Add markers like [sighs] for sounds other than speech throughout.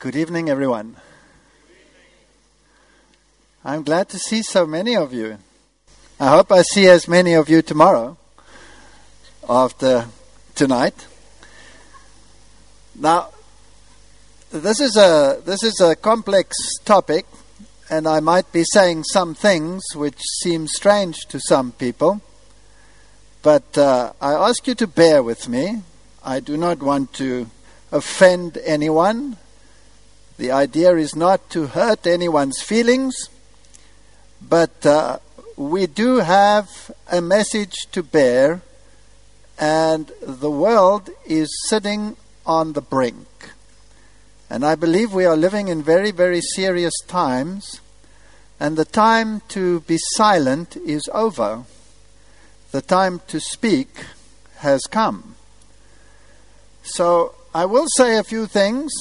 Good evening, everyone. I'm glad to see so many of you. I hope I see as many of you tomorrow after tonight. Now, this is a this is a complex topic, and I might be saying some things which seem strange to some people. But uh, I ask you to bear with me. I do not want to offend anyone. The idea is not to hurt anyone's feelings, but uh, we do have a message to bear, and the world is sitting on the brink. And I believe we are living in very, very serious times, and the time to be silent is over. The time to speak has come. So I will say a few things,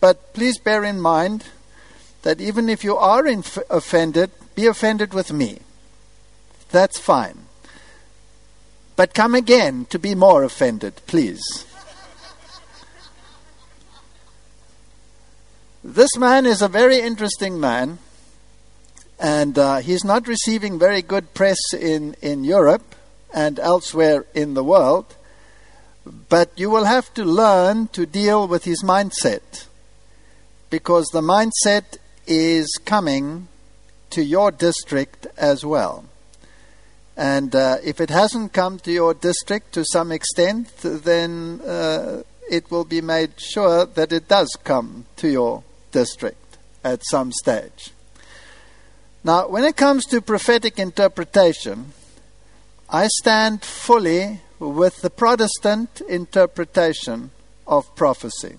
but please bear in mind that even if you are inf- offended, be offended with me. That's fine. But come again to be more offended, please. this man is a very interesting man, and uh, he's not receiving very good press in, in Europe and elsewhere in the world. But you will have to learn to deal with his mindset because the mindset is coming to your district as well. And uh, if it hasn't come to your district to some extent, then uh, it will be made sure that it does come to your district at some stage. Now, when it comes to prophetic interpretation, I stand fully with the Protestant interpretation of prophecy.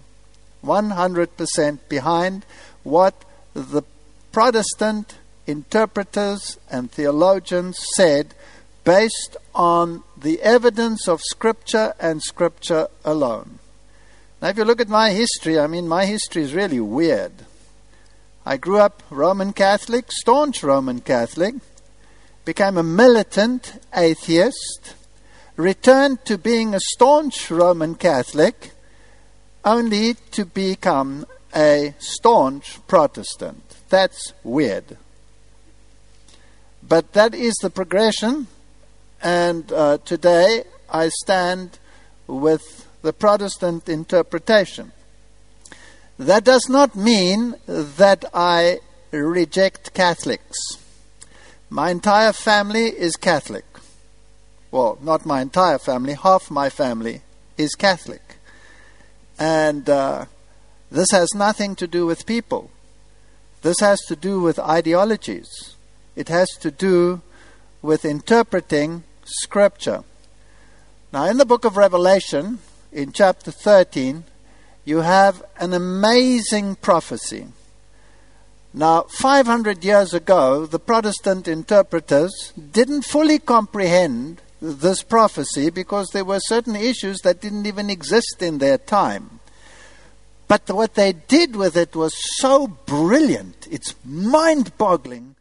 100% behind what the Protestant interpreters and theologians said based on the evidence of Scripture and Scripture alone. Now, if you look at my history, I mean, my history is really weird. I grew up Roman Catholic, staunch Roman Catholic, became a militant atheist, returned to being a staunch Roman Catholic, only to become a staunch Protestant. That's weird. But that is the progression, and uh, today I stand with the Protestant interpretation. That does not mean that I reject Catholics. My entire family is Catholic. Well, not my entire family, half my family is Catholic. And uh, this has nothing to do with people. This has to do with ideologies. It has to do with interpreting Scripture. Now, in the book of Revelation, in chapter 13, you have an amazing prophecy. Now, 500 years ago, the Protestant interpreters didn't fully comprehend this prophecy because there were certain issues that didn't even exist in their time. But what they did with it was so brilliant, it's mind boggling,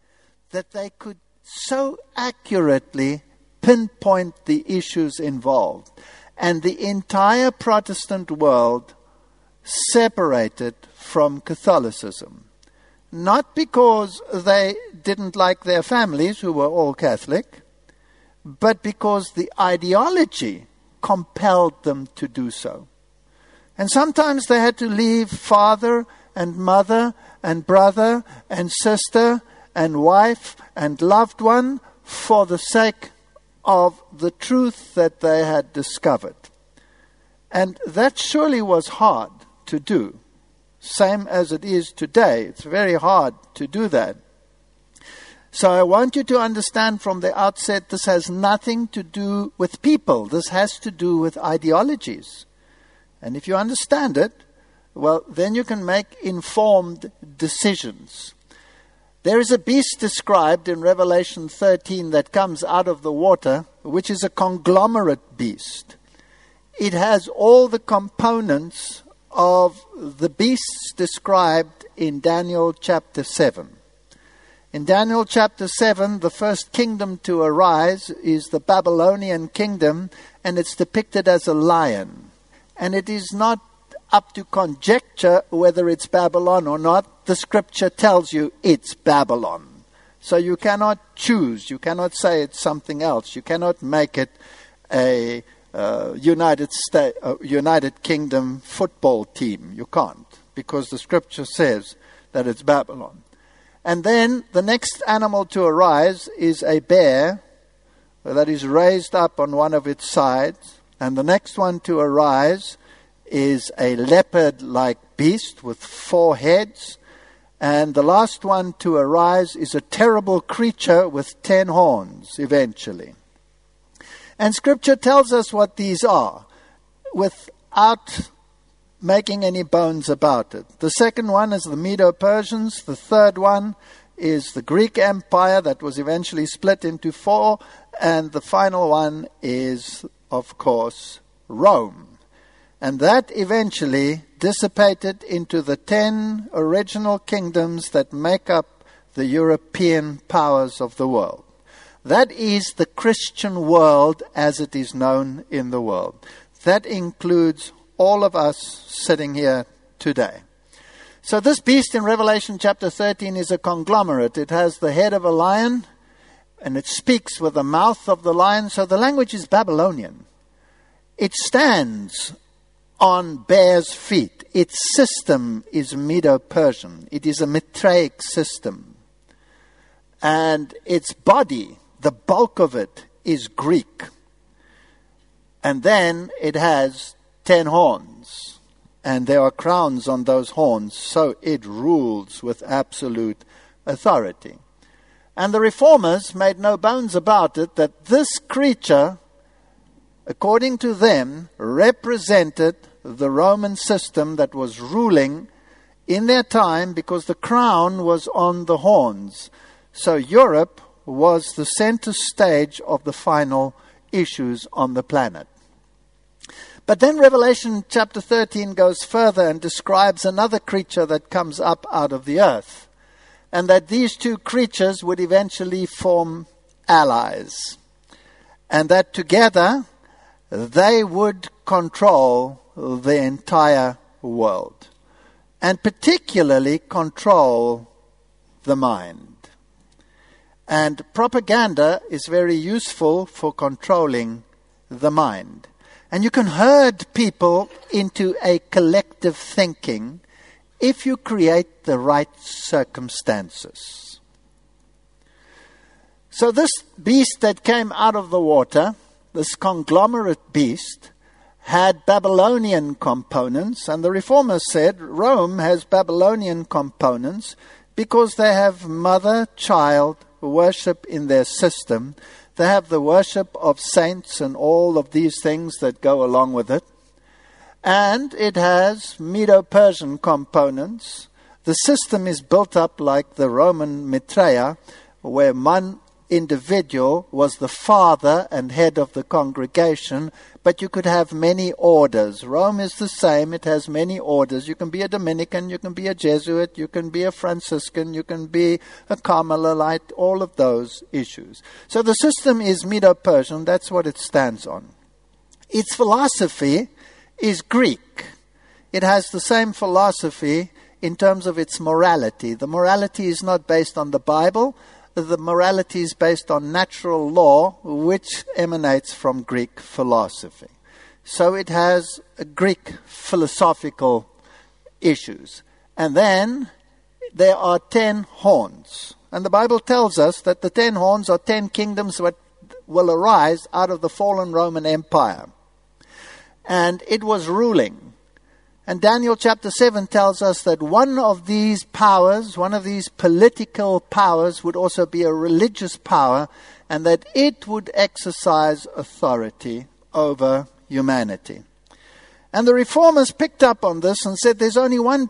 that they could so accurately pinpoint the issues involved. And the entire Protestant world separated from Catholicism. Not because they didn't like their families, who were all Catholic, but because the ideology compelled them to do so. And sometimes they had to leave father and mother and brother and sister and wife and loved one for the sake of the truth that they had discovered. And that surely was hard to do, same as it is today. It's very hard to do that. So I want you to understand from the outset this has nothing to do with people, this has to do with ideologies. And if you understand it, well, then you can make informed decisions. There is a beast described in Revelation 13 that comes out of the water, which is a conglomerate beast. It has all the components of the beasts described in Daniel chapter 7. In Daniel chapter 7, the first kingdom to arise is the Babylonian kingdom, and it's depicted as a lion. And it is not up to conjecture whether it's Babylon or not. The scripture tells you it's Babylon. So you cannot choose. You cannot say it's something else. You cannot make it a uh, United States, uh, United Kingdom football team. You can't because the scripture says that it's Babylon. And then the next animal to arise is a bear that is raised up on one of its sides, and the next one to arise is a leopard like beast with four heads, and the last one to arise is a terrible creature with ten horns eventually. And scripture tells us what these are. Without making any bones about it. The second one is the Medo Persians, the third one is the Greek Empire that was eventually split into four, and the final one is, of course, Rome. And that eventually dissipated into the ten original kingdoms that make up the European powers of the world. That is the Christian world as it is known in the world. That includes all of us sitting here today. So, this beast in Revelation chapter 13 is a conglomerate. It has the head of a lion and it speaks with the mouth of the lion. So, the language is Babylonian. It stands on bear's feet. Its system is Medo Persian, it is a Mithraic system. And its body, the bulk of it, is Greek. And then it has ten horns, and there are crowns on those horns, so it rules with absolute authority. And the reformers made no bones about it that this creature, according to them, represented the Roman system that was ruling in their time because the crown was on the horns. So Europe was the center stage of the final issues on the planet. But then Revelation chapter 13 goes further and describes another creature that comes up out of the earth. And that these two creatures would eventually form allies. And that together they would control the entire world. And particularly control the mind. And propaganda is very useful for controlling the mind. And you can herd people into a collective thinking if you create the right circumstances. So, this beast that came out of the water, this conglomerate beast, had Babylonian components, and the reformers said Rome has Babylonian components because they have mother child worship in their system they have the worship of saints and all of these things that go along with it. And it has Medo Persian components. The system is built up like the Roman Maitreya, where one individual was the father and head of the congregation, but you could have many orders. Rome is the same, it has many orders. You can be a Dominican, you can be a Jesuit, you can be a Franciscan, you can be a Carmelite, all of those issues. So the system is Medo Persian, that's what it stands on. Its philosophy is Greek. It has the same philosophy in terms of its morality. The morality is not based on the Bible the morality is based on natural law, which emanates from Greek philosophy. So it has Greek philosophical issues. And then there are ten horns. And the Bible tells us that the ten horns are ten kingdoms that will arise out of the fallen Roman Empire. And it was ruling. And Daniel chapter 7 tells us that one of these powers, one of these political powers, would also be a religious power, and that it would exercise authority over humanity. And the reformers picked up on this and said there's only one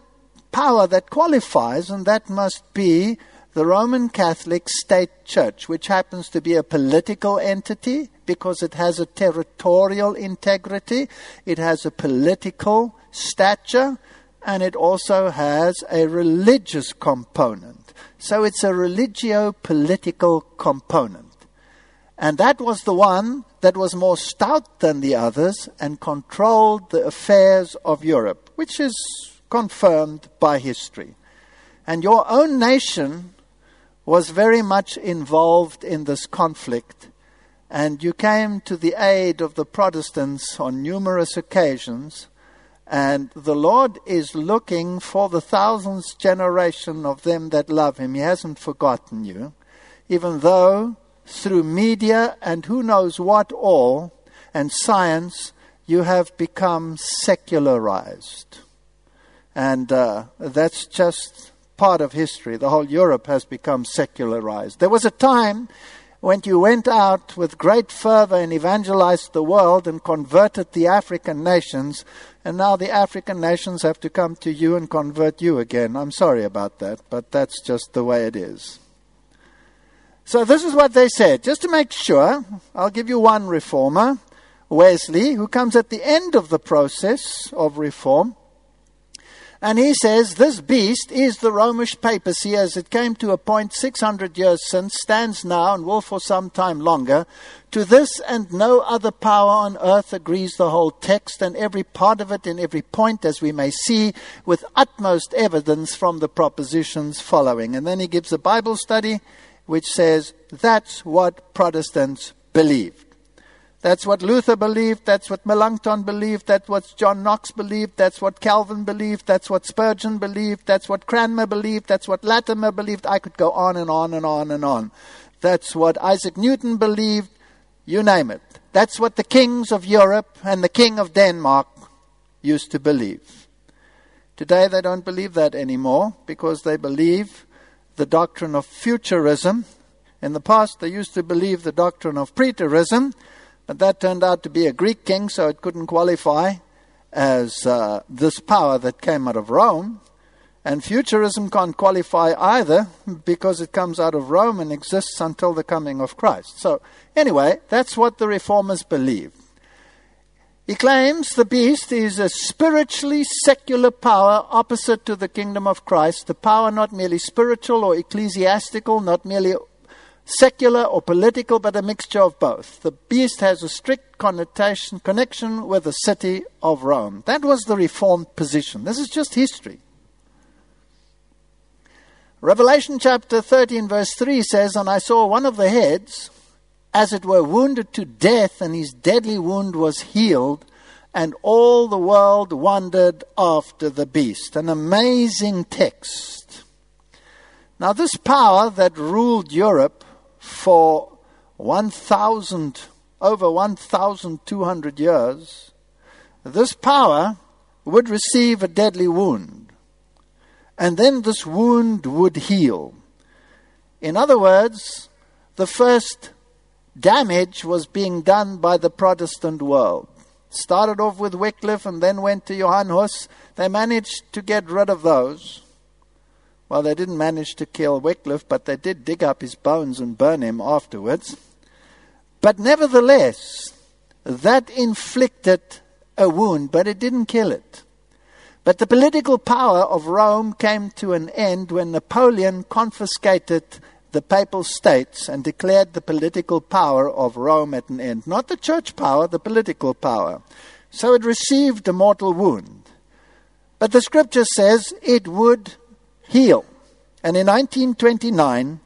power that qualifies, and that must be the Roman Catholic State Church, which happens to be a political entity because it has a territorial integrity, it has a political stature, and it also has a religious component. So it's a religio political component. And that was the one that was more stout than the others and controlled the affairs of Europe, which is confirmed by history. And your own nation was very much involved in this conflict, and you came to the aid of the Protestants on numerous occasions. And the Lord is looking for the thousandth generation of them that love Him. He hasn't forgotten you, even though through media and who knows what all, and science, you have become secularized. And uh, that's just part of history. The whole Europe has become secularized. There was a time when you went out with great fervor and evangelized the world and converted the African nations, and now the African nations have to come to you and convert you again. I'm sorry about that, but that's just the way it is. So this is what they said. Just to make sure, I'll give you one reformer, Wesley, who comes at the end of the process of reform. And he says, This beast is the Romish papacy as it came to a point 600 years since, stands now, and will for some time longer. To this and no other power on earth agrees the whole text, and every part of it in every point, as we may see, with utmost evidence from the propositions following. And then he gives a Bible study which says that's what Protestants believed. That's what Luther believed, that's what Melanchthon believed, that's what John Knox believed, that's what Calvin believed, that's what Spurgeon believed, that's what Cranmer believed, that's what Latimer believed. I could go on and on and on and on. That's what Isaac Newton believed, you name it. That's what the kings of Europe and the king of Denmark used to believe. Today they don't believe that anymore because they believe the doctrine of futurism. In the past, they used to believe the doctrine of preterism, but that turned out to be a Greek king, so it couldn't qualify as uh, this power that came out of Rome. And futurism can't qualify either because it comes out of Rome and exists until the coming of Christ. So, anyway, that's what the reformers believe. He claims the beast is a spiritually secular power opposite to the kingdom of Christ, the power not merely spiritual or ecclesiastical, not merely secular or political, but a mixture of both. The beast has a strict connotation, connection with the city of Rome. That was the Reformed position. This is just history. Revelation chapter 13, verse 3 says, And I saw one of the heads as it were, wounded to death, and his deadly wound was healed, and all the world wondered after the beast. An amazing text. Now, this power that ruled Europe for 1,000, over 1,200 years, this power would receive a deadly wound. And then this wound would heal. In other words, the first damage was being done by the Protestant world. Started off with Wycliffe and then went to Johann Hus. They managed to get rid of those. Well, they didn't manage to kill Wycliffe, but they did dig up his bones and burn him afterwards. But nevertheless, that inflicted a wound, but it didn't kill it. But the political power of Rome came to an end when Napoleon confiscated the papal states and declared the political power of Rome at an end. Not the church power, the political power. So it received a mortal wound. But the scripture says it would heal. And in 1929,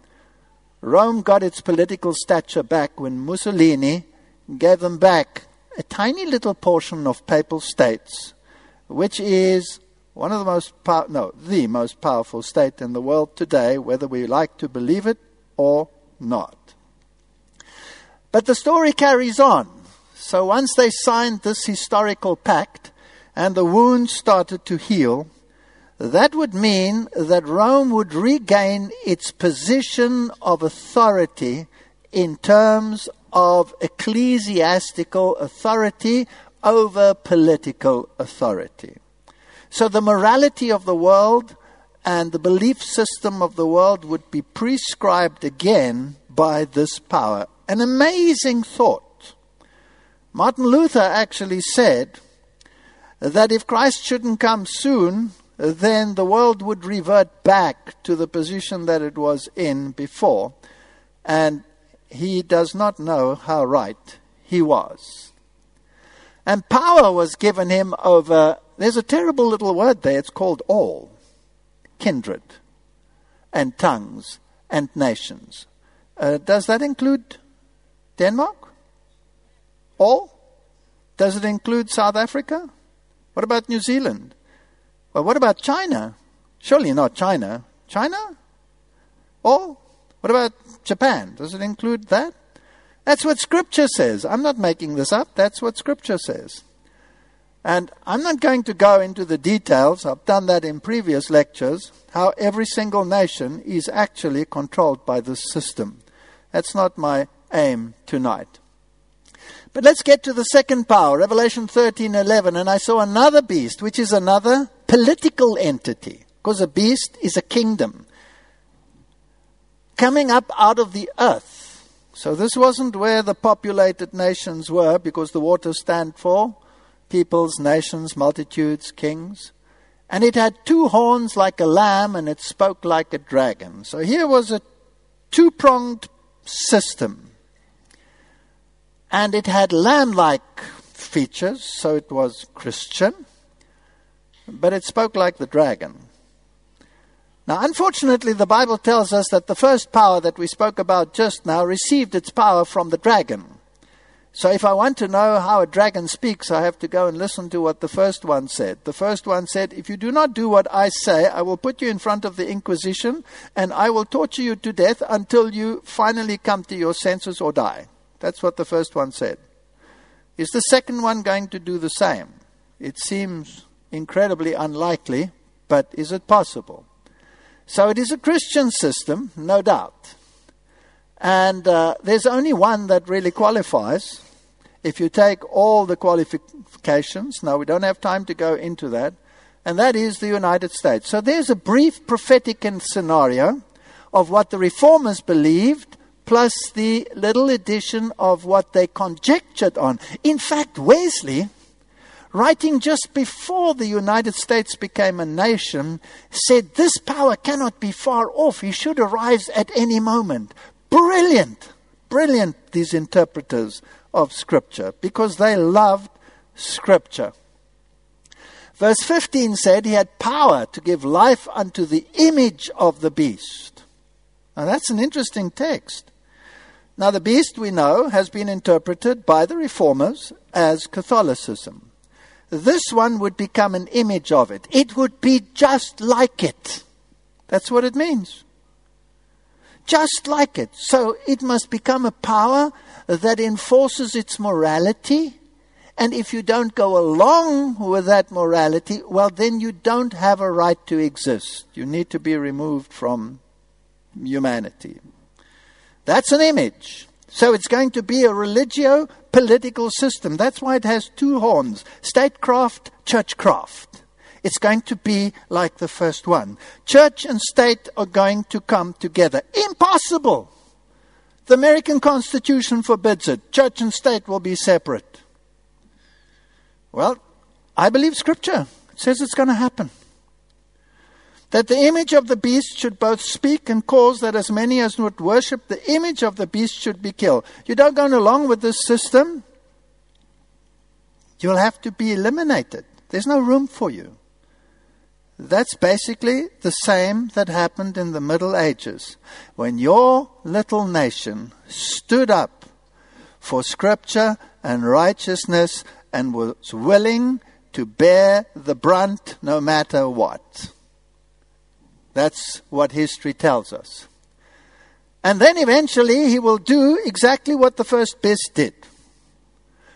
Rome got its political stature back when Mussolini gave them back a tiny little portion of papal states, which is one of the most pow- no, the most powerful state in the world today, whether we like to believe it or not. But the story carries on. So once they signed this historical pact and the wounds started to heal, that would mean that Rome would regain its position of authority in terms of ecclesiastical authority over political authority. So the morality of the world and the belief system of the world would be prescribed again by this power. An amazing thought. Martin Luther actually said that if Christ shouldn't come soon, then the world would revert back to the position that it was in before. And he does not know how right he was. And power was given him over, there's a terrible little word there, it's called all kindred and tongues and nations. Uh, does that include Denmark? All? Does it include South Africa? What about New Zealand? Well, what about China? Surely not China. China? All? What about Japan? Does it include that? That's what Scripture says. I'm not making this up. That's what Scripture says. And I'm not going to go into the details, I've done that in previous lectures, how every single nation is actually controlled by this system. That's not my aim tonight. But let's get to the second power, Revelation 13:11, and I saw another beast, which is another political entity, because a beast is a kingdom coming up out of the earth. So this wasn't where the populated nations were, because the waters stand for peoples, nations, multitudes, kings. And it had two horns like a lamb, and it spoke like a dragon. So here was a two pronged system. And it had lamb like features, so it was Christian, but it spoke like the dragon. Now, unfortunately, the Bible tells us that the first power that we spoke about just now received its power from the dragon. So if I want to know how a dragon speaks, I have to go and listen to what the first one said. The first one said, If you do not do what I say, I will put you in front of the Inquisition and I will torture you to death until you finally come to your senses or die. That's what the first one said. Is the second one going to do the same? It seems incredibly unlikely, but is it possible? So it is a Christian system, no doubt. And uh, there's only one that really qualifies. If you take all the qualifications, now we don't have time to go into that, and that is the United States. So there's a brief prophetic scenario of what the reformers believed, plus the little addition of what they conjectured on. In fact, Wesley, writing just before the United States became a nation, said this power cannot be far off. He should arise at any moment. Brilliant, brilliant, these interpreters of Scripture, because they loved Scripture. Verse 15 said he had power to give life unto the image of the beast. Now that's an interesting text. Now, the beast we know has been interpreted by the reformers as Catholicism. This one would become an image of it. It would be just like it. That's what it means just like it. So it must become a power that enforces its morality. And if you don't go along with that morality, well, then you don't have a right to exist. You need to be removed from humanity. That's an image. So it's going to be a religio political system. That's why it has two horns statecraft, churchcraft. It's going to be like the first one. Church and state are going to come together. Impossible! The American Constitution forbids it. Church and state will be separate. Well, I believe Scripture. It says it's going to happen. That the image of the beast should both speak and cause that as many as would worship the image of the beast should be killed. You don't go along with this system, you'll have to be eliminated. There's no room for you. That's basically the same that happened in the Middle Ages. When your little nation stood up for scripture and righteousness and was willing to bear the brunt no matter what. That's what history tells us. And then eventually he will do exactly what the first beast did.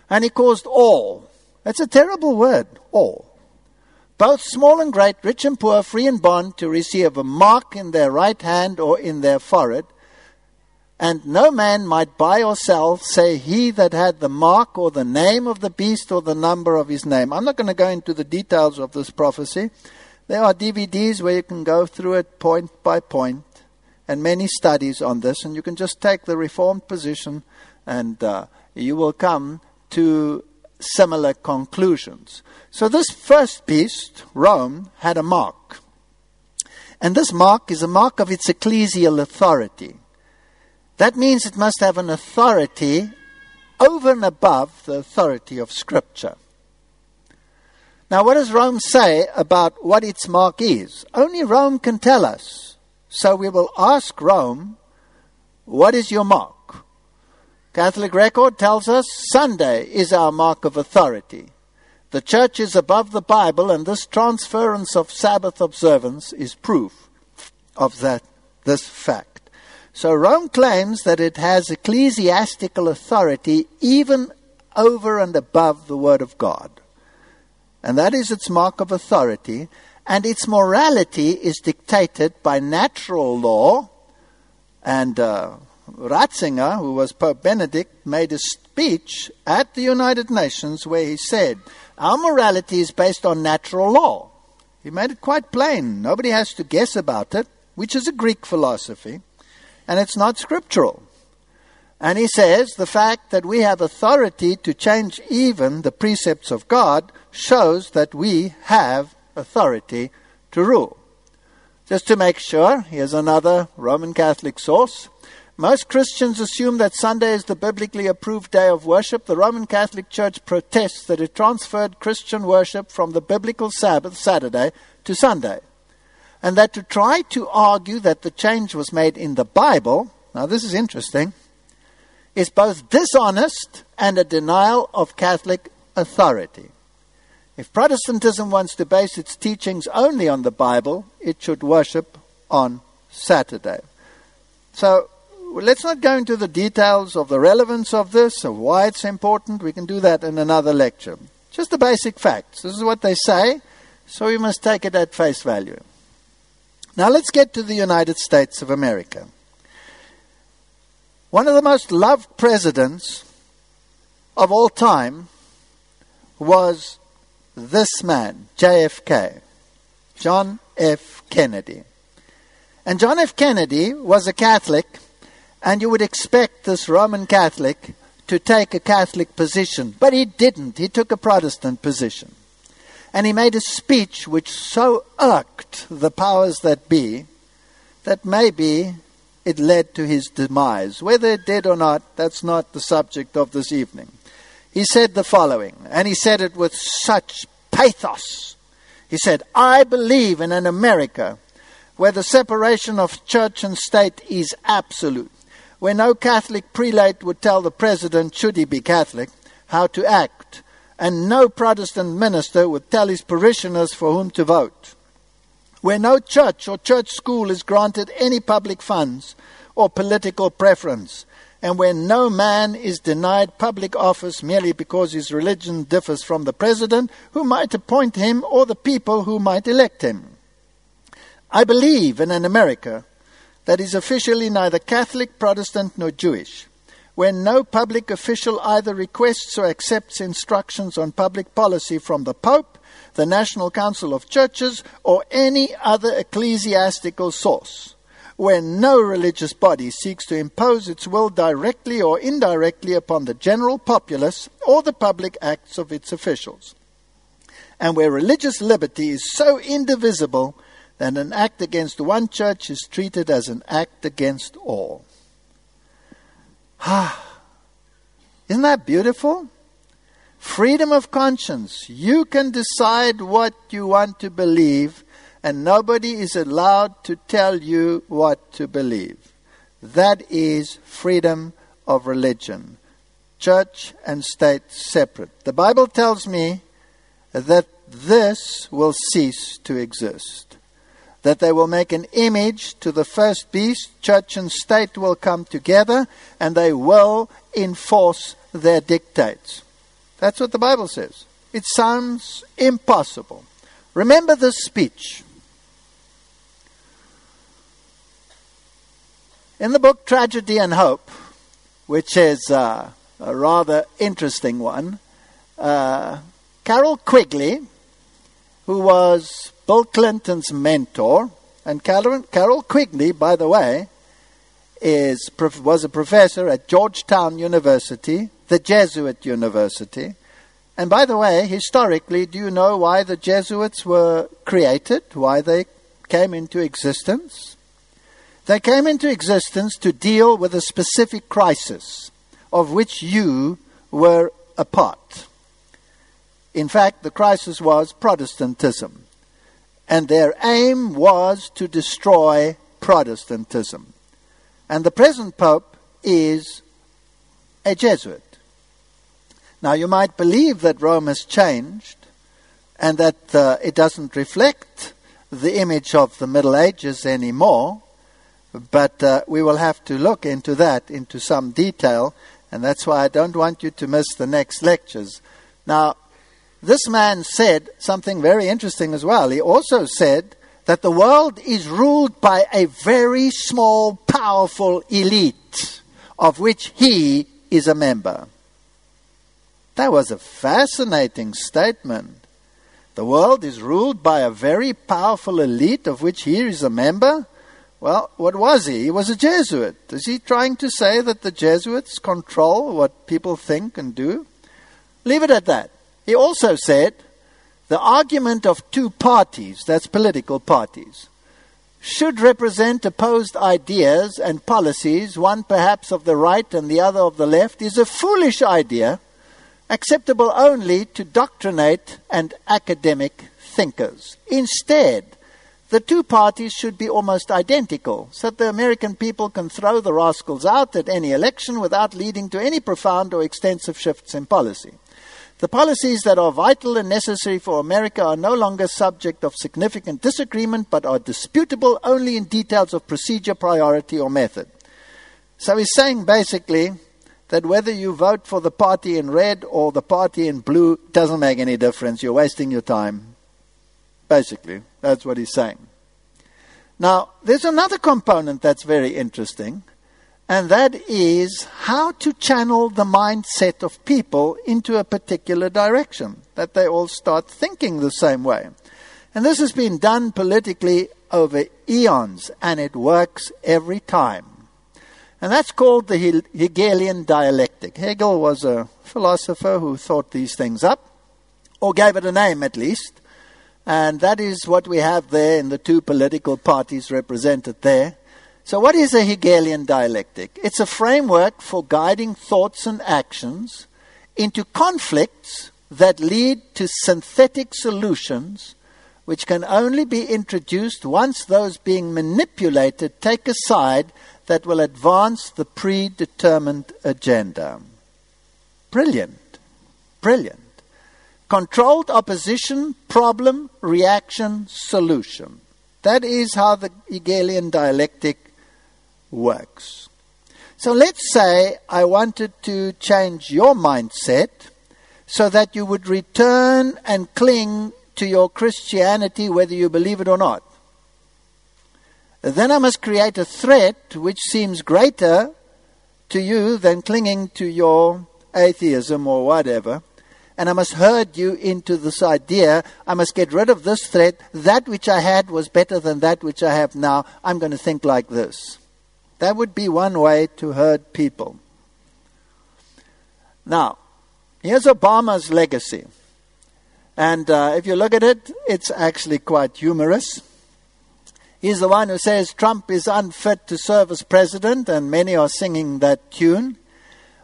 And he caused all. That's a terrible word, all both small and great, rich and poor, free and bond, to receive a mark in their right hand or in their forehead. And no man might buy or sell, say he that had the mark or the name of the beast or the number of his name. I'm not going to go into the details of this prophecy. There are DVDs where you can go through it point by point, and many studies on this, and you can just take the Reformed position and uh, you will come to similar conclusions. So, this first beast, Rome, had a mark. And this mark is a mark of its ecclesial authority. That means it must have an authority over and above the authority of Scripture. Now, what does Rome say about what its mark is? Only Rome can tell us. So we will ask Rome, what is your mark? Catholic record tells us Sunday is our mark of authority. The church is above the Bible, and this transference of Sabbath observance is proof of that, this fact. So Rome claims that it has ecclesiastical authority even over and above the Word of God. And that is its mark of authority, and its morality is dictated by natural law and uh, Ratzinger, who was Pope Benedict, made a speech at the United Nations where he said, Our morality is based on natural law. He made it quite plain. Nobody has to guess about it, which is a Greek philosophy, and it's not scriptural. And he says the fact that we have authority to change even the precepts of God shows that we have authority to rule. Just to make sure, here's another Roman Catholic source. Most Christians assume that Sunday is the biblically approved day of worship. The Roman Catholic Church protests that it transferred Christian worship from the biblical Sabbath, Saturday, to Sunday. And that to try to argue that the change was made in the Bible, now this is interesting, is both dishonest and a denial of Catholic authority. If Protestantism wants to base its teachings only on the Bible, it should worship on Saturday. So, let's not go into the details of the relevance of this, of why it's important. We can do that in another lecture. Just the basic facts. This is what they say, so we must take it at face value. Now let's get to the United States of America. One of the most loved presidents of all time was this man, JFK, John F. Kennedy. And John F. Kennedy was a Catholic and you would expect this Roman Catholic to take a Catholic position, but he didn't. He took a Protestant position. And he made a speech which so irked the powers that be that maybe it led to his demise. Whether it did or not, that's not the subject of this evening. He said the following, and he said it with such pathos. He said, I believe in an America where the separation of church and state is absolute where no Catholic prelate would tell the president, should he be Catholic, how to act, and no Protestant minister would tell his parishioners for whom to vote, where no church or church school is granted any public funds or political preference, and where no man is denied public office merely because his religion differs from the president who might appoint him or the people who might elect him. I believe in an America that is officially neither Catholic, Protestant, nor Jewish, where no public official either requests or accepts instructions on public policy from the Pope, the National Council of Churches, or any other ecclesiastical source, where no religious body seeks to impose its will directly or indirectly upon the general populace or the public acts of its officials, and where religious liberty is so indivisible that an act against one church is treated as an act against all. [sighs] Ah, isn't that beautiful? Freedom of conscience. You can decide what you want to believe, and nobody is allowed to tell you what to believe. That is freedom of religion. Church and state separate. The Bible tells me that this will cease to exist that they will make an image to the first beast, church and state will come together, and they will enforce their dictates. That's what the Bible says. It sounds impossible. Remember this speech. In the book Tragedy and Hope, which is uh, a rather interesting one, uh, Carroll Quigley, who was Bill Clinton's mentor, and Carol, Carroll Quigley, by the way, is, was a professor at Georgetown University, the Jesuit University. And by the way, historically, do you know why the Jesuits were created? Why they came into existence? They came into existence to deal with a specific crisis of which you were a part. In fact, the crisis was Protestantism. And their aim was to destroy Protestantism. And the present Pope is a Jesuit. Now, you might believe that Rome has changed and that uh, it doesn't reflect the image of the Middle Ages anymore, but uh, we will have to look into that into some detail, and that's why I don't want you to miss the next lectures. Now, this man said something very interesting as well. He also said that the world is ruled by a very small, powerful elite, of which he is a member. That was a fascinating statement. The world is ruled by a very powerful elite, of which he is a member. Well, what was he? He was a Jesuit. Is he trying to say that the Jesuits control what people think and do? Leave it at that. He also said the argument of two parties, that's political parties, should represent opposed ideas and policies, one perhaps of the right and the other of the left, is a foolish idea, acceptable only to doctrinate and academic thinkers. Instead, the two parties should be almost identical, so that the American people can throw the rascals out at any election without leading to any profound or extensive shifts in policy. The policies that are vital and necessary for America are no longer subject of significant disagreement, but are disputable only in details of procedure, priority, or method. So he's saying basically that whether you vote for the party in red or the party in blue doesn't make any difference. You're wasting your time. Basically, that's what he's saying. Now, there's another component that's very interesting and that is how to channel the mindset of people into a particular direction, that they all start thinking the same way. And this has been done politically over eons, and it works every time. And that's called the Hegelian dialectic. Hegel was a philosopher who thought these things up, or gave it a name at least. And that is what we have there in the two political parties represented there. So, what is a Hegelian dialectic? It's a framework for guiding thoughts and actions into conflicts that lead to synthetic solutions which can only be introduced once those being manipulated take a side that will advance the predetermined agenda. Brilliant. Brilliant. Controlled opposition, problem, reaction, solution. That is how the Hegelian dialectic works. So let's say I wanted to change your mindset so that you would return and cling to your Christianity whether you believe it or not. Then I must create a threat which seems greater to you than clinging to your atheism or whatever. And I must herd you into this idea. I must get rid of this threat. That which I had was better than that which I have now. I'm going to think like this. That would be one way to herd people. Now, here's Obama's legacy. And uh, if you look at it, it's actually quite humorous. He's the one who says Trump is unfit to serve as president, and many are singing that tune.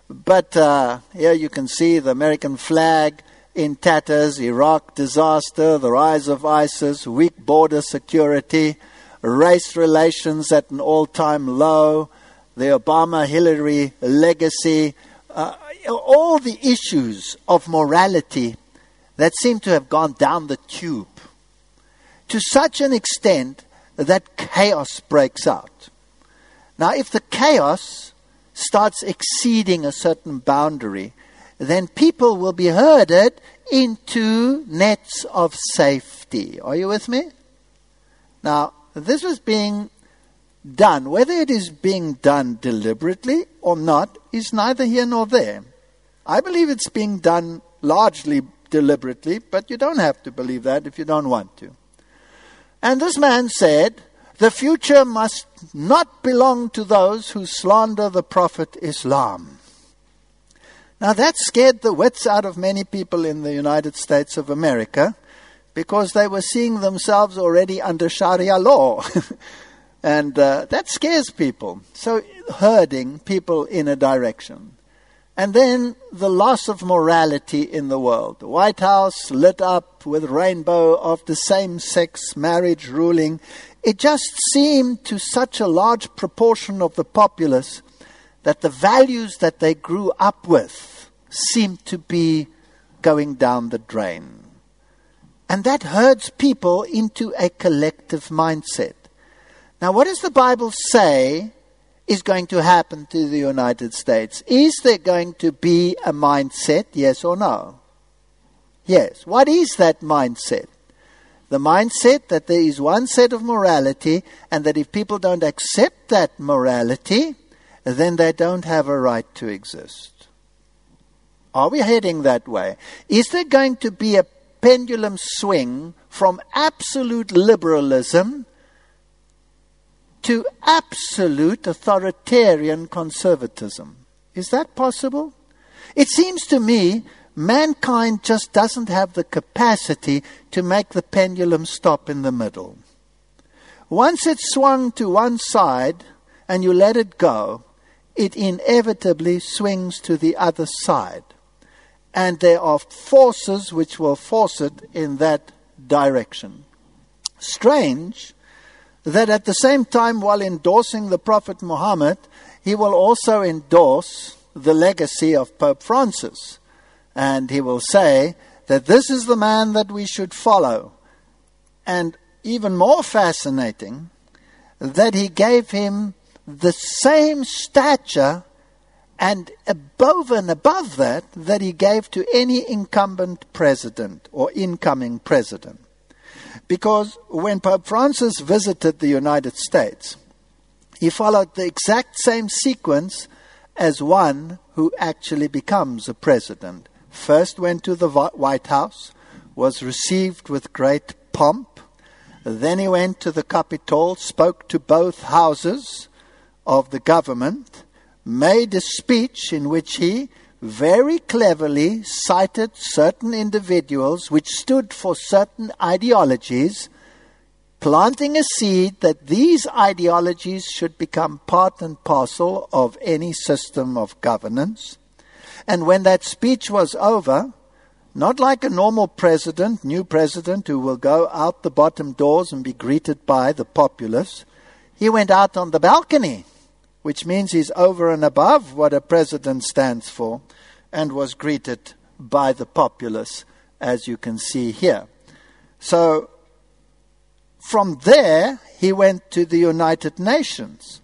But uh, here you can see the American flag in tatters, Iraq disaster, the rise of ISIS, weak border security, race relations at an all time low, the Obama Hillary legacy, uh, all the issues of morality that seem to have gone down the tube to such an extent that chaos breaks out. Now, if the chaos starts exceeding a certain boundary, then people will be herded into nets of safety. Are you with me? Now, this was being done. Whether it is being done deliberately or not is neither here nor there. I believe it's being done largely deliberately, but you don't have to believe that if you don't want to. And this man said, the future must not belong to those who slander the Prophet Islam. Now that scared the wits out of many people in the United States of America because they were seeing themselves already under Sharia law. [laughs] And uh, that scares people. So, herding people in a direction. And then the loss of morality in the world. The White House lit up with rainbow of the same sex marriage ruling. It just seemed to such a large proportion of the populace that the values that they grew up with seemed to be going down the drain. And that herds people into a collective mindset. Now, what does the Bible say is going to happen to the United States? Is there going to be a mindset, yes or no? Yes. What is that mindset? The mindset that there is one set of morality, and that if people don't accept that morality, then they don't have a right to exist. Are we heading that way? Is there going to be a pendulum swing from absolute liberalism to absolute authoritarian conservatism. Is that possible? It seems to me mankind just doesn't have the capacity to make the pendulum stop in the middle. Once it's swung to one side and you let it go, it inevitably swings to the other side. And there are forces which will force it in that direction. Strange that at the same time, while endorsing the Prophet Muhammad, he will also endorse the legacy of Pope Francis. And he will say that this is the man that we should follow. And even more fascinating, that he gave him the same stature and above and above that, that he gave to any incumbent president or incoming president. Because when Pope Francis visited the United States, he followed the exact same sequence as one who actually becomes a president. First went to the White House, was received with great pomp. Then he went to the Capitol, spoke to both houses of the government, made a speech in which he very cleverly cited certain individuals which stood for certain ideologies, planting a seed that these ideologies should become part and parcel of any system of governance. And when that speech was over, not like a normal president, new president who will go out the bottom doors and be greeted by the populace, he went out on the balcony which means he's over and above what a president stands for, and was greeted by the populace, as you can see here. So, from there, he went to the United Nations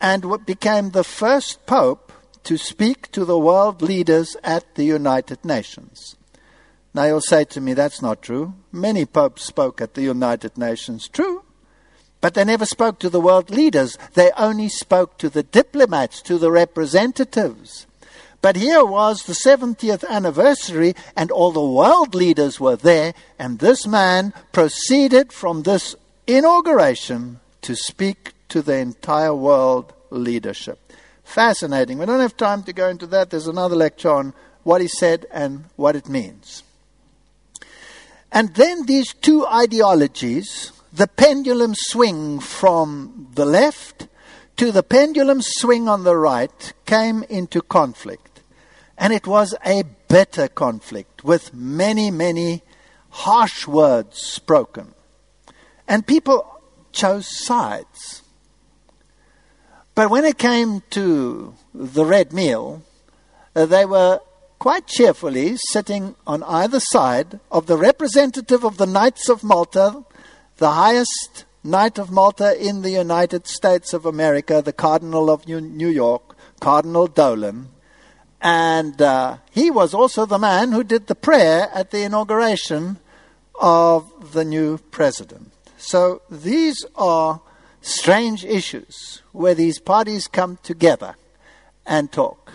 and became the first pope to speak to the world leaders at the United Nations. Now you'll say to me, that's not true. Many popes spoke at the United Nations. True. But they never spoke to the world leaders. They only spoke to the diplomats, to the representatives. But here was the 70th anniversary, and all the world leaders were there, and this man proceeded from this inauguration to speak to the entire world leadership. Fascinating. We don't have time to go into that. There's another lecture on what he said and what it means. And then these two ideologies the pendulum swing from the left to the pendulum swing on the right came into conflict. And it was a bitter conflict with many, many harsh words spoken. And people chose sides. But when it came to the red meal, uh, they were quite cheerfully sitting on either side of the representative of the Knights of Malta, the highest Knight of Malta in the United States of America, the Cardinal of New York, Cardinal Dolan. And uh, he was also the man who did the prayer at the inauguration of the new president. So these are strange issues where these parties come together and talk.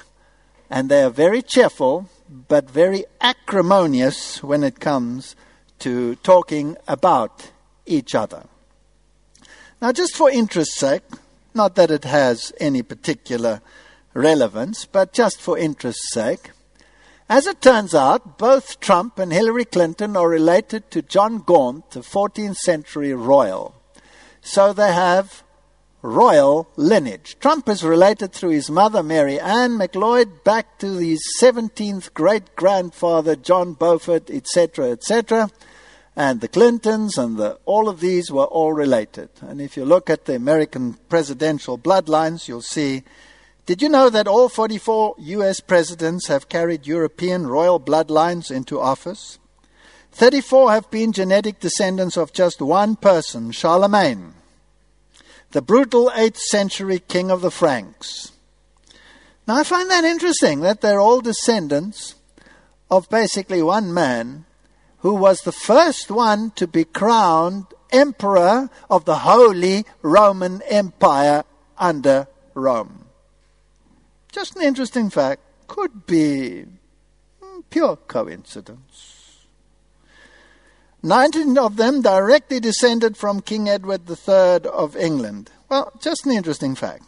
And they are very cheerful, but very acrimonious when it comes to talking about each other. Now, just for interest's sake, not that it has any particular relevance, but just for interest's sake, as it turns out, both Trump and Hillary Clinton are related to John Gaunt, a 14th century royal. So they have royal lineage. Trump is related through his mother, Mary Ann McLeod, back to his 17th great grandfather, John Beaufort, etc., etc. And the Clintons and the, all of these were all related. And if you look at the American presidential bloodlines, you'll see. Did you know that all 44 US presidents have carried European royal bloodlines into office? 34 have been genetic descendants of just one person, Charlemagne the brutal 8th century king of the Franks. Now, I find that interesting that they're all descendants of basically one man who was the first one to be crowned emperor of the Holy Roman Empire under Rome. Just an interesting fact. Could be pure coincidence. 19 of them directly descended from King Edward III of England. Well, just an interesting fact.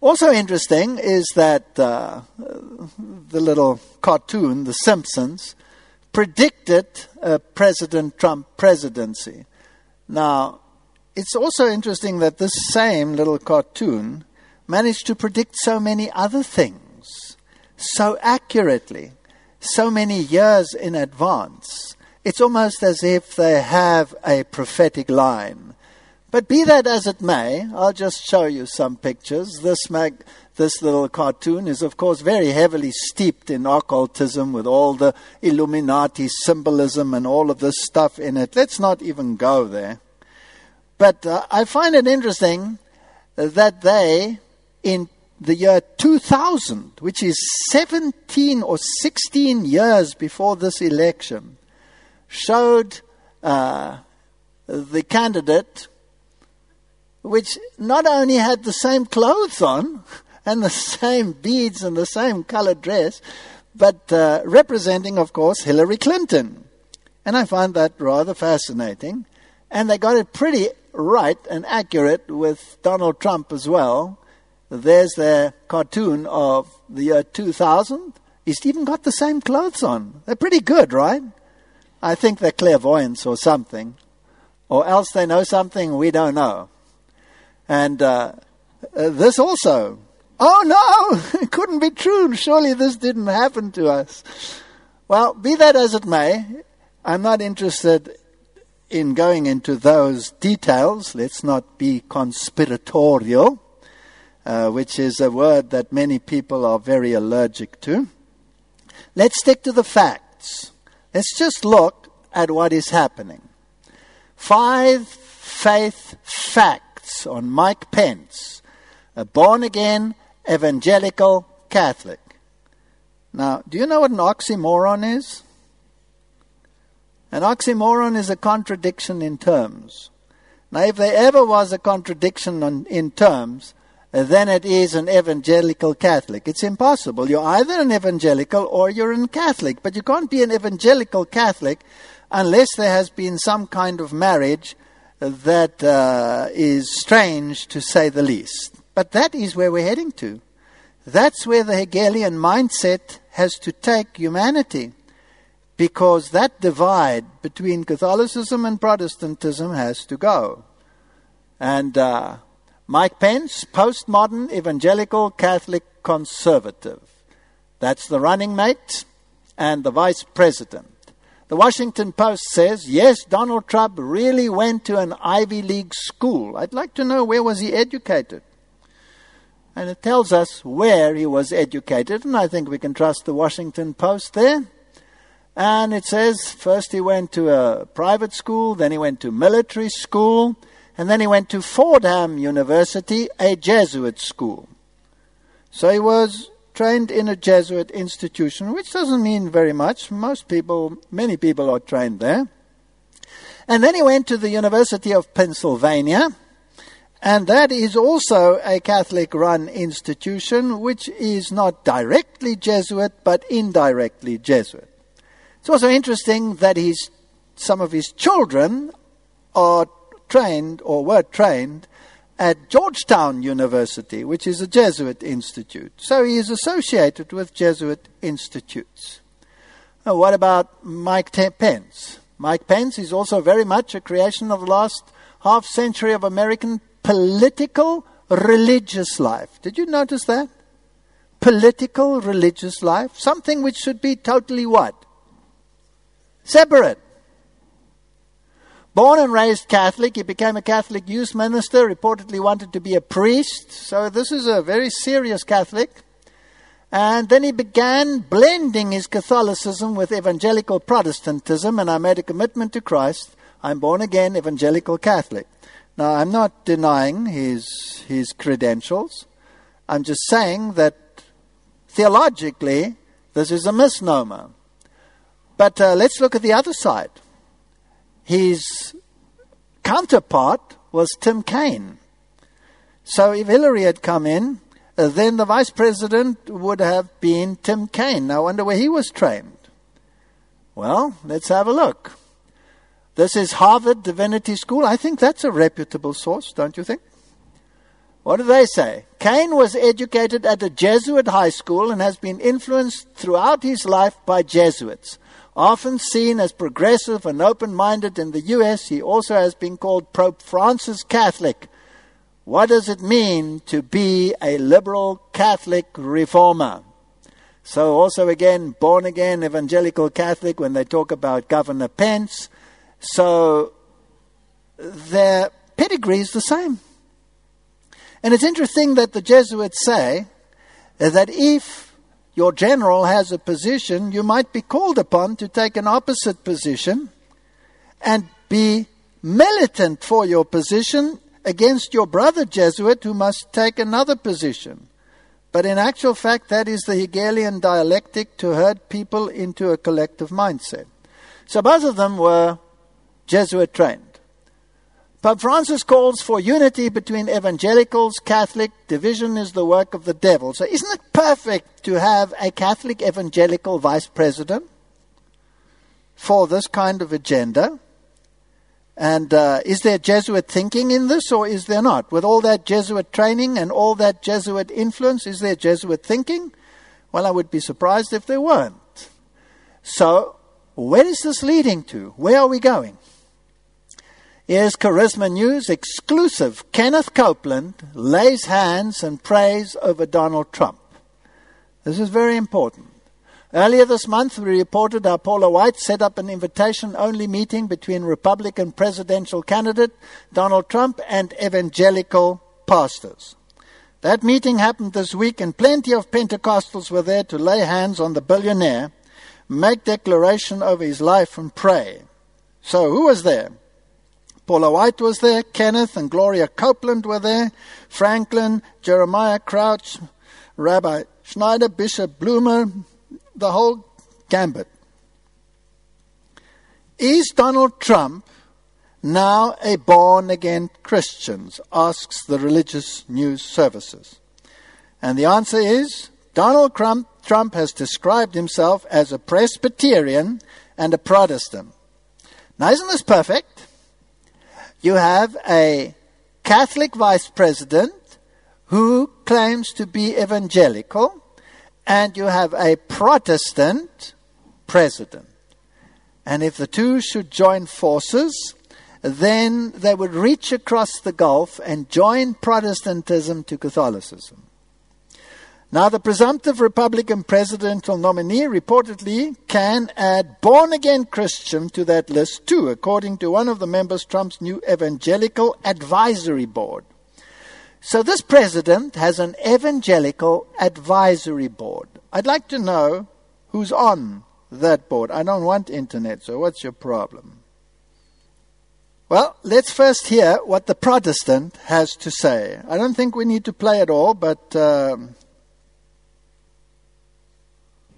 Also interesting is that uh, the little cartoon, The Simpsons, predicted a President Trump presidency. Now, it's also interesting that this same little cartoon managed to predict so many other things so accurately, so many years in advance. It's almost as if they have a prophetic line. But be that as it may, I'll just show you some pictures. This, mag- this little cartoon is, of course, very heavily steeped in occultism with all the Illuminati symbolism and all of this stuff in it. Let's not even go there. But uh, I find it interesting that they, in the year 2000, which is 17 or 16 years before this election, showed uh, the candidate, which not only had the same clothes on [laughs] and the [laughs] same beads and the same colored dress, but uh, representing, of course, Hillary Clinton. And I find that rather fascinating. And they got it pretty right and accurate with Donald Trump as well. There's their cartoon of the year 2000. He's even got the same clothes on. They're pretty good, right? I think they're clairvoyants or something, or else they know something we don't know. And uh, uh, this also. Oh no, [laughs] it couldn't be true. Surely this didn't happen to us. Well, be that as it may, I'm not interested in going into those details. Let's not be conspiratorial, uh, which is a word that many people are very allergic to. Let's stick to the facts. Let's just look at what is happening. Five faith facts on Mike Pence, a born again evangelical Catholic. Now, do you know what an oxymoron is? An oxymoron is a contradiction in terms. Now, if there ever was a contradiction on, in terms, then it is an evangelical Catholic. It's impossible. You're either an evangelical or you're a Catholic, but you can't be an evangelical Catholic unless there has been some kind of marriage that uh, is strange to say the least. But that is where we're heading to. That's where the Hegelian mindset has to take humanity. Because that divide between Catholicism and Protestantism has to go. And uh, Mike Pence, postmodern evangelical Catholic conservative. That's the running mate and the vice president. The Washington Post says, yes, Donald Trump really went to an Ivy League school. I'd like to know where was he educated? And it tells us where he was educated, and I think we can trust the Washington Post there. And it says first he went to a private school, then he went to military school, and then he went to Fordham University, a Jesuit school. So he was trained in a Jesuit institution, which doesn't mean very much. Most people, many people are trained there. And then he went to the University of Pennsylvania, and that is also a Catholic run institution, which is not directly Jesuit, but indirectly Jesuit. It's also interesting that his, some of his children are trained or were trained at Georgetown University, which is a Jesuit institute. So he is associated with Jesuit institutes. Now, what about Mike Pence? Mike Pence is also very much a creation of the last half century of American political religious life. Did you notice that? Political religious life. Something which should be totally what? Separate. Born and raised Catholic, he became a Catholic youth minister, reportedly wanted to be a priest. So this is a very serious Catholic. And then he began blending his Catholicism with evangelical Protestantism, and I made a commitment to Christ. I'm born again evangelical Catholic. Now, I'm not denying his, his credentials. I'm just saying that theologically, this is a misnomer. But uh, let's look at the other side. His counterpart was Tim Kaine. So if Hillary had come in, uh, then the vice president would have been Tim Kaine. I wonder where he was trained. Well, let's have a look. This is Harvard Divinity School. I think that's a reputable source, don't you think? What do they say? Kaine was educated at a Jesuit high school and has been influenced throughout his life by Jesuits. Often seen as progressive and open minded in the US, he also has been called Pope Francis Catholic. What does it mean to be a liberal Catholic reformer? So, also again, born again evangelical Catholic when they talk about Governor Pence. So, their pedigree is the same. And it's interesting that the Jesuits say that if your general has a position, you might be called upon to take an opposite position and be militant for your position against your brother Jesuit who must take another position. But in actual fact, that is the Hegelian dialectic to herd people into a collective mindset. So both of them were Jesuit trained. Pope Francis calls for unity between evangelicals, Catholic. Division is the work of the devil. So isn't it perfect to have a Catholic evangelical vice president for this kind of agenda? And uh, is there Jesuit thinking in this or is there not? With all that Jesuit training and all that Jesuit influence, is there Jesuit thinking? Well, I would be surprised if there weren't. So, where is this leading to? Where are we going? Here's Charisma News exclusive. Kenneth Copeland lays hands and prays over Donald Trump. This is very important. Earlier this month, we reported how Paula White set up an invitation only meeting between Republican presidential candidate Donald Trump and evangelical pastors. That meeting happened this week, and plenty of Pentecostals were there to lay hands on the billionaire, make declaration over his life, and pray. So, who was there? Paula White was there, Kenneth and Gloria Copeland were there, Franklin, Jeremiah Crouch, Rabbi Schneider, Bishop Bloomer, the whole gambit. Is Donald Trump now a born again Christian? asks the religious news services. And the answer is Donald Trump, Trump has described himself as a Presbyterian and a Protestant. Now, isn't this perfect? You have a Catholic vice president who claims to be evangelical, and you have a Protestant president. And if the two should join forces, then they would reach across the gulf and join Protestantism to Catholicism. Now, the presumptive Republican presidential nominee reportedly can add born again Christian to that list too, according to one of the members Trump's new evangelical advisory board. So, this president has an evangelical advisory board. I'd like to know who's on that board. I don't want internet, so what's your problem? Well, let's first hear what the Protestant has to say. I don't think we need to play it all, but. Um,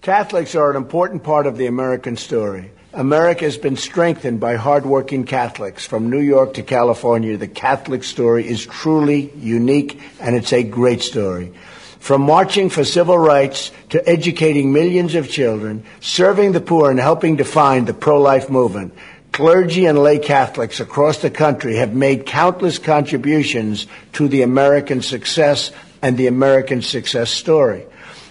Catholics are an important part of the American story. America has been strengthened by hardworking Catholics. From New York to California, the Catholic story is truly unique and it's a great story. From marching for civil rights to educating millions of children, serving the poor and helping define the pro-life movement, clergy and lay Catholics across the country have made countless contributions to the American success and the American success story.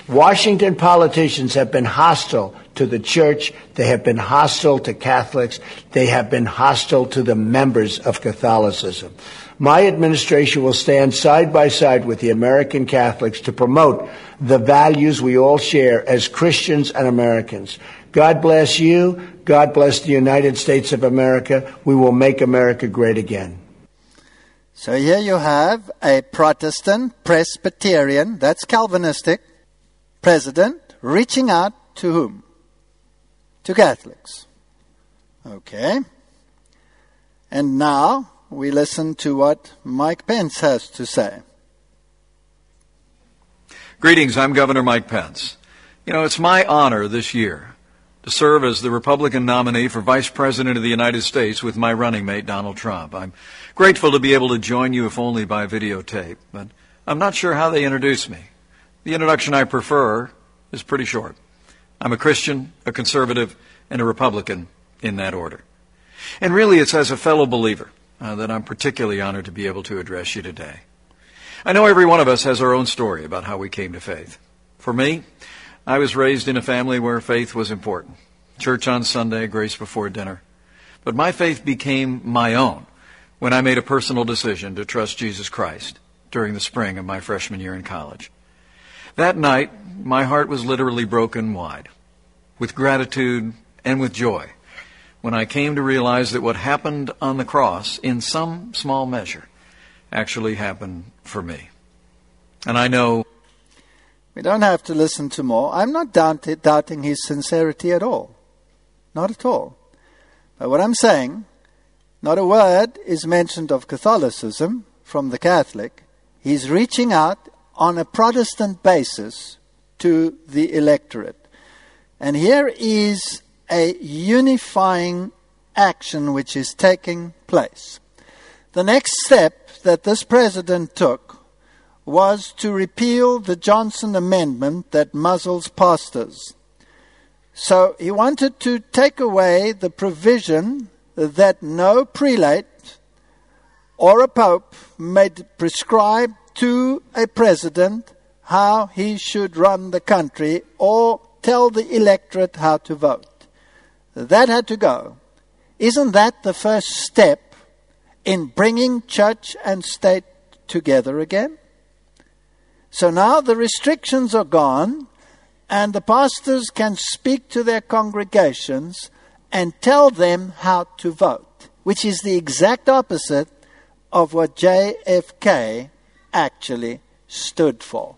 Washington politicians have been hostile to the church. They have been hostile to Catholics. They have been hostile to the members of Catholicism. My administration will stand side by side with the American Catholics to promote the values we all share as Christians and Americans. God bless you. God bless the United States of America. We will make America great again. So here you have a Protestant, Presbyterian, that's Calvinistic, president reaching out to whom? To Catholics. Okay. And now we listen to what Mike Pence has to say. Greetings, I'm Governor Mike Pence. You know, it's my honor this year to serve as the Republican nominee for Vice President of the United States with my running mate, Donald Trump. I'm grateful to be able to join you, if only by videotape, but I'm not sure how they introduce me. The introduction I prefer is pretty short. I'm a Christian, a conservative, and a Republican in that order. And really, it's as a fellow believer uh, that I'm particularly honored to be able to address you today. I know every one of us has our own story about how we came to faith. For me, I was raised in a family where faith was important. Church on Sunday, grace before dinner. But my faith became my own when I made a personal decision to trust Jesus Christ during the spring of my freshman year in college. That night, my heart was literally broken wide with gratitude and with joy when I came to realize that what happened on the cross, in some small measure, actually happened for me. And I know. We don't have to listen to more. I'm not doubting his sincerity at all. Not at all. But what I'm saying, not a word is mentioned of Catholicism from the Catholic. He's reaching out on a Protestant basis to the electorate. And here is a unifying action which is taking place. The next step that this president took was to repeal the Johnson Amendment that muzzles pastors. So he wanted to take away the provision that no prelate or a pope may prescribe to a president how he should run the country or tell the electorate how to vote. That had to go. Isn't that the first step in bringing church and state together again? So now the restrictions are gone, and the pastors can speak to their congregations and tell them how to vote, which is the exact opposite of what JFK actually stood for.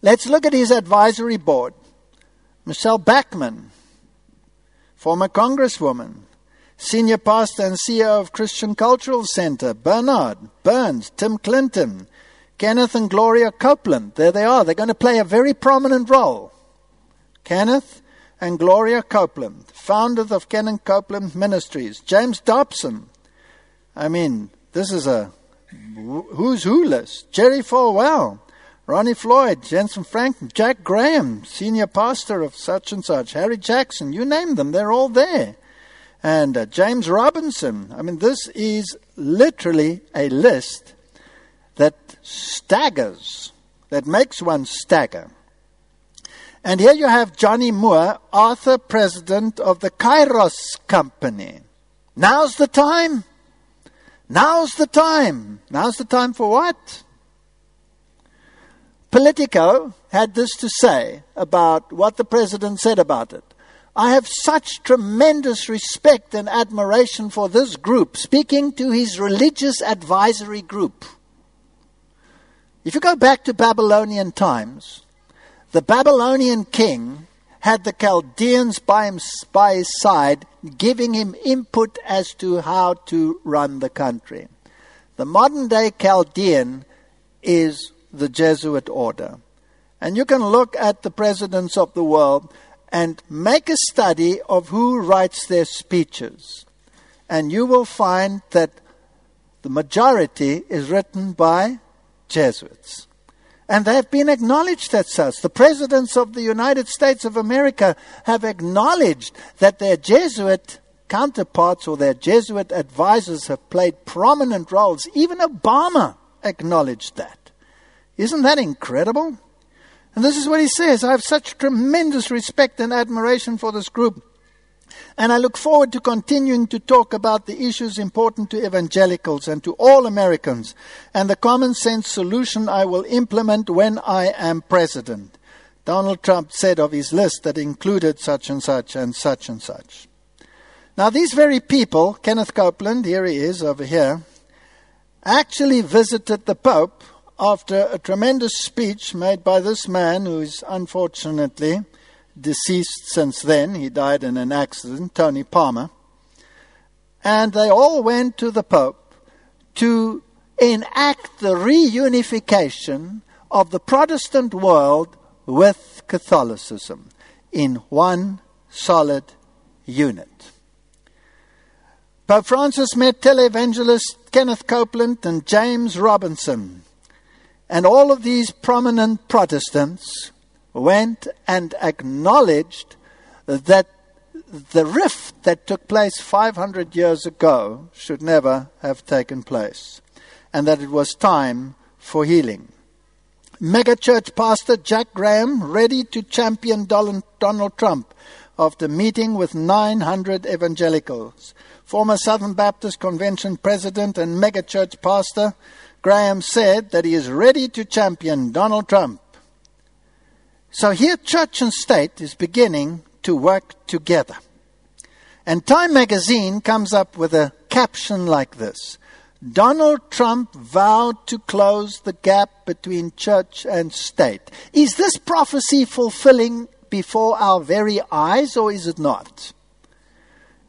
Let's look at his advisory board. Michele Bachmann, former Congresswoman, senior pastor and CEO of Christian Cultural Center, Bernard Burns, Tim Clinton, Kenneth and Gloria Copeland. There they are. They're going to play a very prominent role. Kenneth and Gloria Copeland, founders of Kenneth Copeland Ministries. James Dobson. I mean, this is a who's who list. Jerry Falwell, Ronnie Floyd, Jentezen Franklin, Jack Graham, senior pastor of such and such, Harry Jackson, you name them, they're all there. And uh, James Robinson. I mean, this is literally a list that staggers, that makes one stagger. And here you have Johnnie Moore, author president of the Kairos Company. Now's the time. Now's the time. Now's the time for what? Politico had this to say about what the president said about it. I have such tremendous respect and admiration for this group, speaking to his religious advisory group. If you go back to Babylonian times, the Babylonian king had the Chaldeans by, him, by his side, giving him input as to how to run the country. The modern day Chaldean is the Jesuit order. And you can look at the presidents of the world and make a study of who writes their speeches. And you will find that the majority is written by Jesuits. And they have been acknowledged as such. The presidents of the United States of America have acknowledged that their Jesuit counterparts or their Jesuit advisors have played prominent roles. Even Obama acknowledged that. Isn't that incredible? And this is what he says I have such tremendous respect and admiration for this group. And I look forward to continuing to talk about the issues important to evangelicals and to all Americans, and the common sense solution I will implement when I am president. Donald Trump said of his list that included such and such and such and such. Now, these very people, Kenneth Copeland, here he is over here, actually visited the Pope after a tremendous speech made by this man who is unfortunately deceased since then. He died in an accident, Tony Palmer. And they all went to the Pope to enact the reunification of the Protestant world with Catholicism in one solid unit. Pope Francis met televangelist Kenneth Copeland and James Robinson, and all of these prominent Protestants went and acknowledged that the rift that took place 500 years ago should never have taken place, and that it was time for healing. Megachurch pastor Jack Graham ready to champion Donald Trump after meeting with 900 evangelicals. Former Southern Baptist Convention president and megachurch pastor Graham said that he is ready to champion Donald Trump. So here, church and state is beginning to work together. And Time magazine comes up with a caption like this Donald Trump vowed to close the gap between church and state. Is this prophecy fulfilling before our very eyes, or is it not?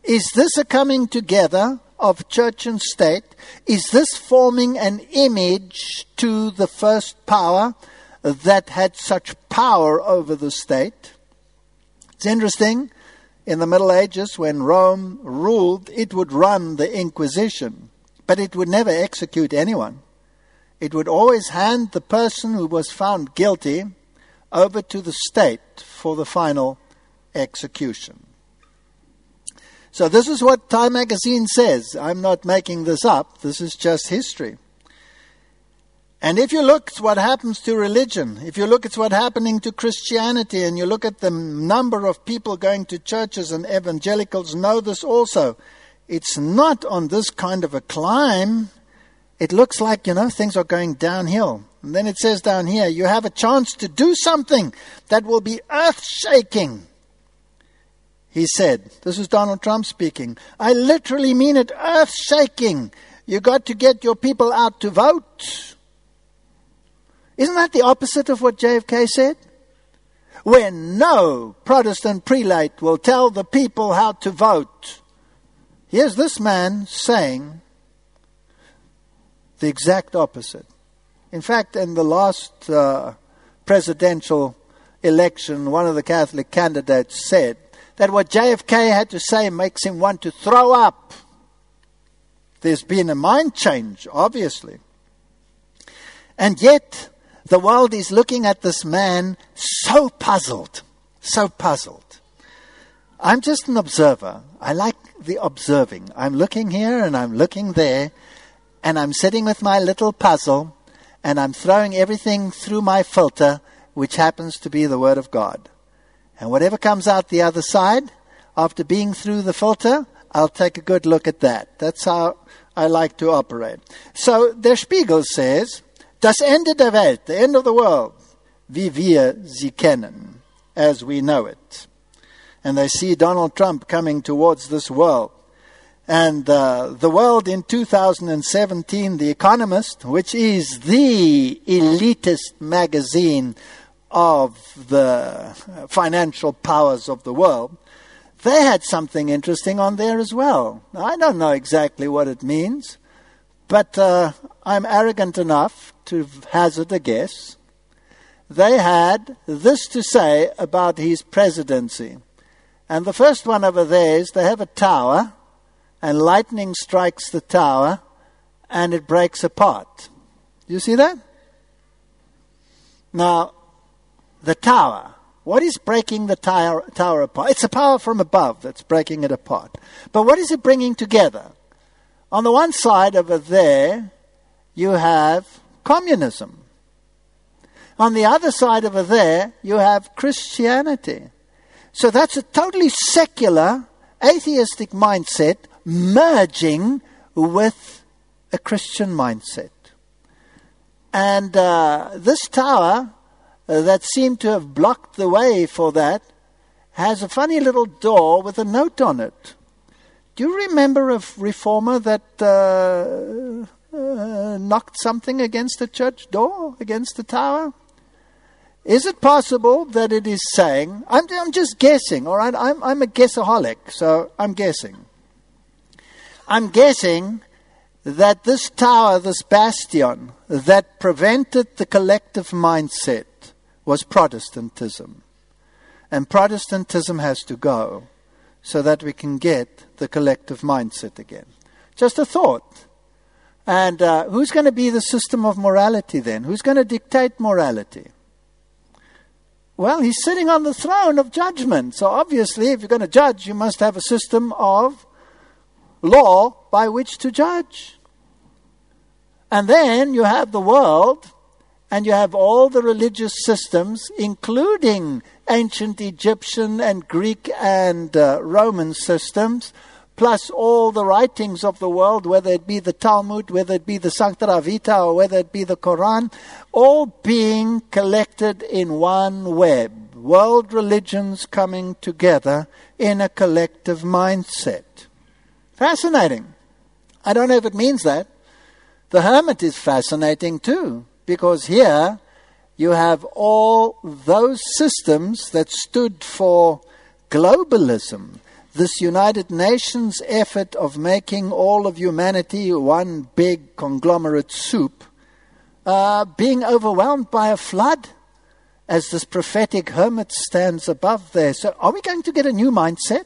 Is this a coming together of church and state? Is this forming an image to the first power that had such power over the state? It's interesting. In the Middle Ages, when Rome ruled, it would run the Inquisition. But it would never execute anyone. It would always hand the person who was found guilty over to the state for the final execution. So, this is what Time magazine says. I'm not making this up, this is just history. And if you look at what happens to religion, if you look at what's happening to Christianity, and you look at the number of people going to churches and evangelicals know this also it's not on this kind of a climb. It looks like, you know, things are going downhill. And then it says down here, you have a chance to do something that will be earth shaking. He said, this is Donald Trump speaking. I literally mean it earth shaking. You got to get your people out to vote. Isn't that the opposite of what JFK said? Where no Protestant prelate will tell the people how to vote. Here's this man saying the exact opposite. In fact, in the last uh, presidential election, one of the Catholic candidates said that what JFK had to say makes him want to throw up. There's been a mind change, obviously. And yet, the world is looking at this man so puzzled, so puzzled. I'm just an observer. I like the observing. I'm looking here and I'm looking there, and I'm sitting with my little puzzle, and I'm throwing everything through my filter, which happens to be the Word of God. And whatever comes out the other side, after being through the filter, I'll take a good look at that. That's how I like to operate. So, Der Spiegel says, Das Ende der Welt, the end of the world, wie wir sie kennen, as we know it and they see Donald Trump coming towards this world. And uh, the world in 2017, The Economist, which is the elitist magazine of the financial powers of the world, they had something interesting on there as well. I don't know exactly what it means, but uh, I'm arrogant enough to hazard a guess. They had this to say about his presidency. And the first one over there is they have a tower, and lightning strikes the tower, and it breaks apart. You see that? Now, the tower. What is breaking the tower, tower apart? It's a power from above that's breaking it apart. But what is it bringing together? On the one side over there, you have communism. On the other side over there, you have Christianity. So that's a totally secular, atheistic mindset merging with a Christian mindset. And uh, this tower uh, that seemed to have blocked the way for that has a funny little door with a note on it. Do you remember a reformer that uh, uh, knocked something against the church door, against the tower? Is it possible that it is saying, I'm, I'm just guessing, all right? I'm, I'm a guessaholic, so I'm guessing. I'm guessing that this tower, this bastion that prevented the collective mindset was Protestantism. And Protestantism has to go so that we can get the collective mindset again. Just a thought. And uh, who's going to be the system of morality then? Who's going to dictate morality? Well, he's sitting on the throne of judgment. So obviously, if you're going to judge, you must have a system of law by which to judge. And then you have the world, and you have all the religious systems, including ancient Egyptian and Greek and uh, Roman systems, plus all the writings of the world, whether it be the Talmud, whether it be the Sancta Vita, or whether it be the Quran, all being collected in one web. World religions coming together in a collective mindset. Fascinating. I don't know if it means that. The hermit is fascinating too, because here you have all those systems that stood for globalism, this United Nations effort of making all of humanity one big conglomerate soup, uh, being overwhelmed by a flood as this prophetic hermit stands above there. So, are we going to get a new mindset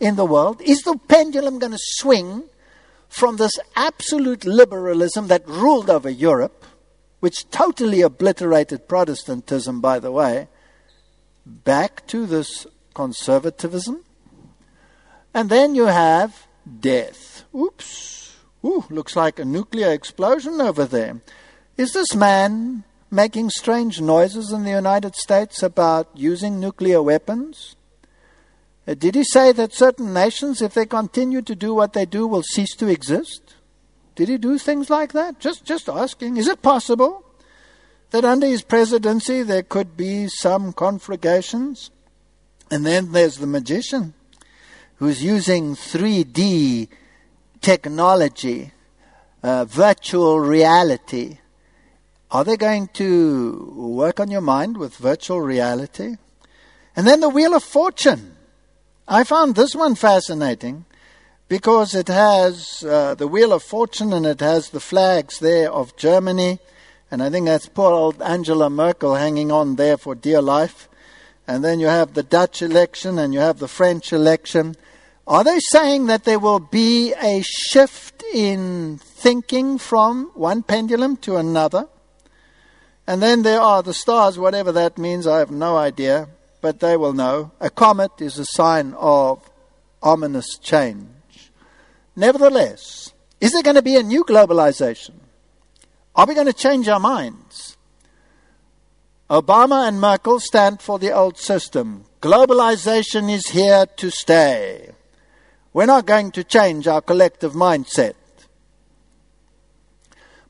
in the world? Is the pendulum going to swing from this absolute liberalism that ruled over Europe, which totally obliterated Protestantism, by the way, back to this conservatism? And then you have death. Oops. Ooh, looks like a nuclear explosion over there. Is this man making strange noises in the United States about using nuclear weapons? Uh, did he say that certain nations, if they continue to do what they do, will cease to exist? Did he do things like that? Just, just asking. Is it possible that under his presidency there could be some conflagrations? And then there's the magician who's using 3D technology, uh, virtual reality. Are they going to work on your mind with virtual reality? And then the Wheel of Fortune. I found this one fascinating because it has uh, the Wheel of Fortune and it has the flags there of Germany. And I think that's poor old Angela Merkel hanging on there for dear life. And then you have the Dutch election and you have the French election. Are they saying that there will be a shift in thinking from one pendulum to another? And then there are the stars, whatever that means, I have no idea, but they will know. A comet is a sign of ominous change. Nevertheless, is there going to be a new globalization? Are we going to change our minds? Obama and Merkel stand for the old system. Globalization is here to stay. We're not going to change our collective mindset.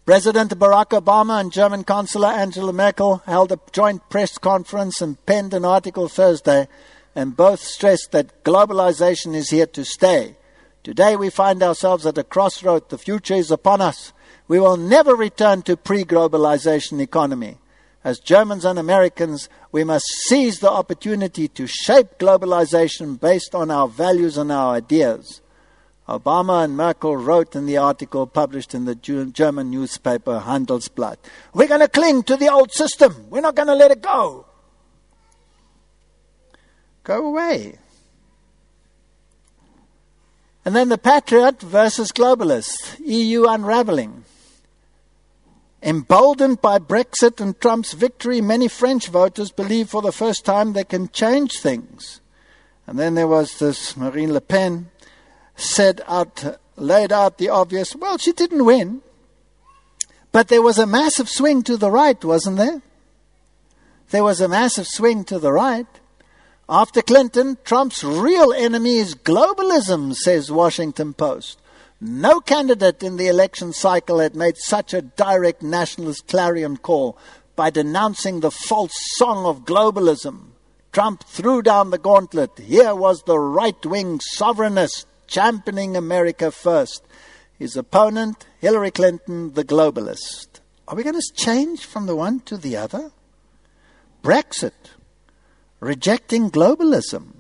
President Barack Obama and German Chancellor Angela Merkel held a joint press conference and penned an article Thursday, and both stressed that globalization is here to stay. Today we find ourselves at a crossroad. The future is upon us. We will never return to pre-globalization economy. As Germans and Americans, we must seize the opportunity to shape globalization based on our values and our ideas. Obama and Merkel wrote in the article published in the German newspaper Handelsblatt. We're going to cling to the old system. We're not going to let it go. Go away. And then the patriot versus globalist, EU unraveling. Emboldened by Brexit and Trump's victory, many French voters believe for the first time they can change things. And then there was this Marine Le Pen said out, laid out the obvious. Well, she didn't win, but there was a massive swing to the right, wasn't there? there was a massive swing to the right. After Clinton, Trump's real enemy is globalism, says Washington Post. No candidate in the election cycle had made such a direct nationalist clarion call by denouncing the false song of globalism. Trump threw down the gauntlet. Here was the right wing sovereignist championing America first. His opponent, Hillary Clinton, the globalist. Are we going to change from the one to the other? Brexit, rejecting globalism.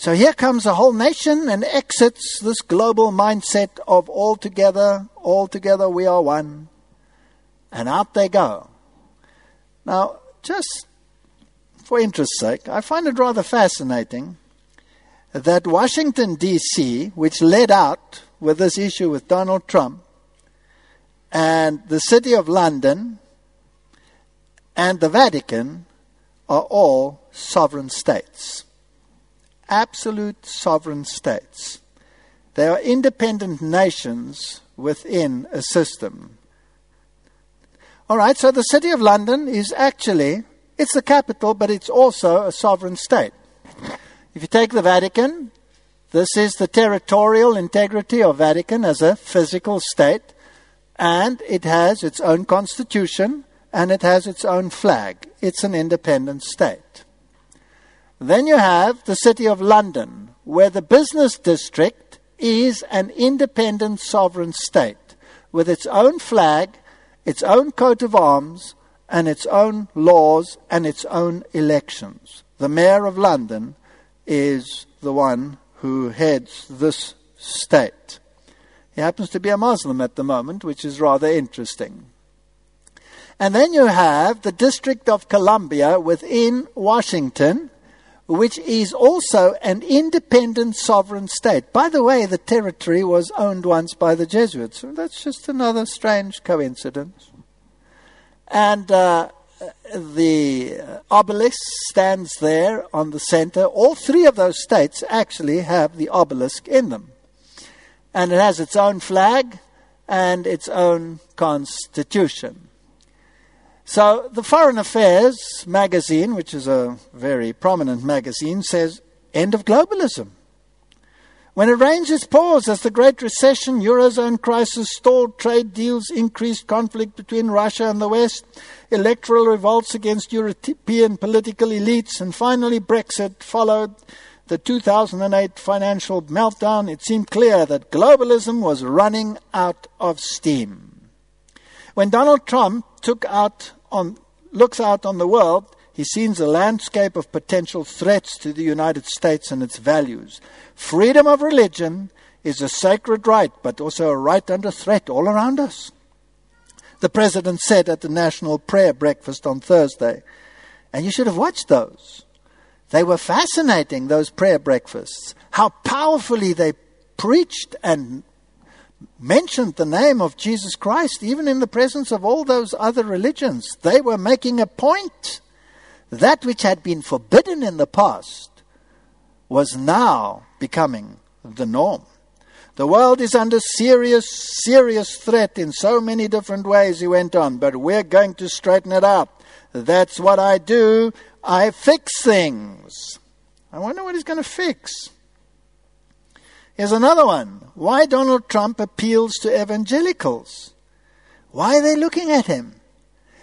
So here comes a whole nation and exits this global mindset of all together, all together we are one. And out they go. Now, just for interest's sake, I find it rather fascinating that Washington, D.C., which led out with this issue with Donald Trump, and the City of London and the Vatican are all sovereign states. Absolute sovereign states. They are independent nations within a system. All right, so the City of London is actually, it's the capital, but it's also a sovereign state. If you take the Vatican, this is the territorial integrity of Vatican as a physical state, and it has its own constitution and it has its own flag. It's an independent state. Then you have the City of London, where the business district is an independent sovereign state with its own flag, its own coat of arms, and its own laws and its own elections. The Mayor of London is the one who heads this state. He happens to be a Muslim at the moment, which is rather interesting. And then you have the District of Columbia within Washington, which is also an independent sovereign state. By the way, the territory was owned once by the Jesuits. That's just another strange coincidence. And uh, the obelisk stands there on the center. All three of those states actually have the obelisk in them. And it has its own flag and its own constitution. So the Foreign Affairs magazine, which is a very prominent magazine, says end of globalism. When it rains its pause as the Great Recession, Eurozone crisis, stalled trade deals, increased conflict between Russia and the West, electoral revolts against European political elites, and finally Brexit followed the 2008 financial meltdown, it seemed clear that globalism was running out of steam. When Donald Trump took out on, looks out on the world, he sees a landscape of potential threats to the United States and its values. Freedom of religion is a sacred right, but also a right under threat all around us. The president said at the National Prayer Breakfast on Thursday, and you should have watched those. They were fascinating, those prayer breakfasts. How powerfully they preached and mentioned the name of Jesus Christ, even in the presence of all those other religions. They were making a point. That which had been forbidden in the past was now becoming the norm. The world is under serious, serious threat in so many different ways, he went on, but we're going to straighten it out. That's what I do. I fix things. I wonder what he's going to fix. Here's another one. Why Donald Trump appeals to evangelicals. Why are they looking at him?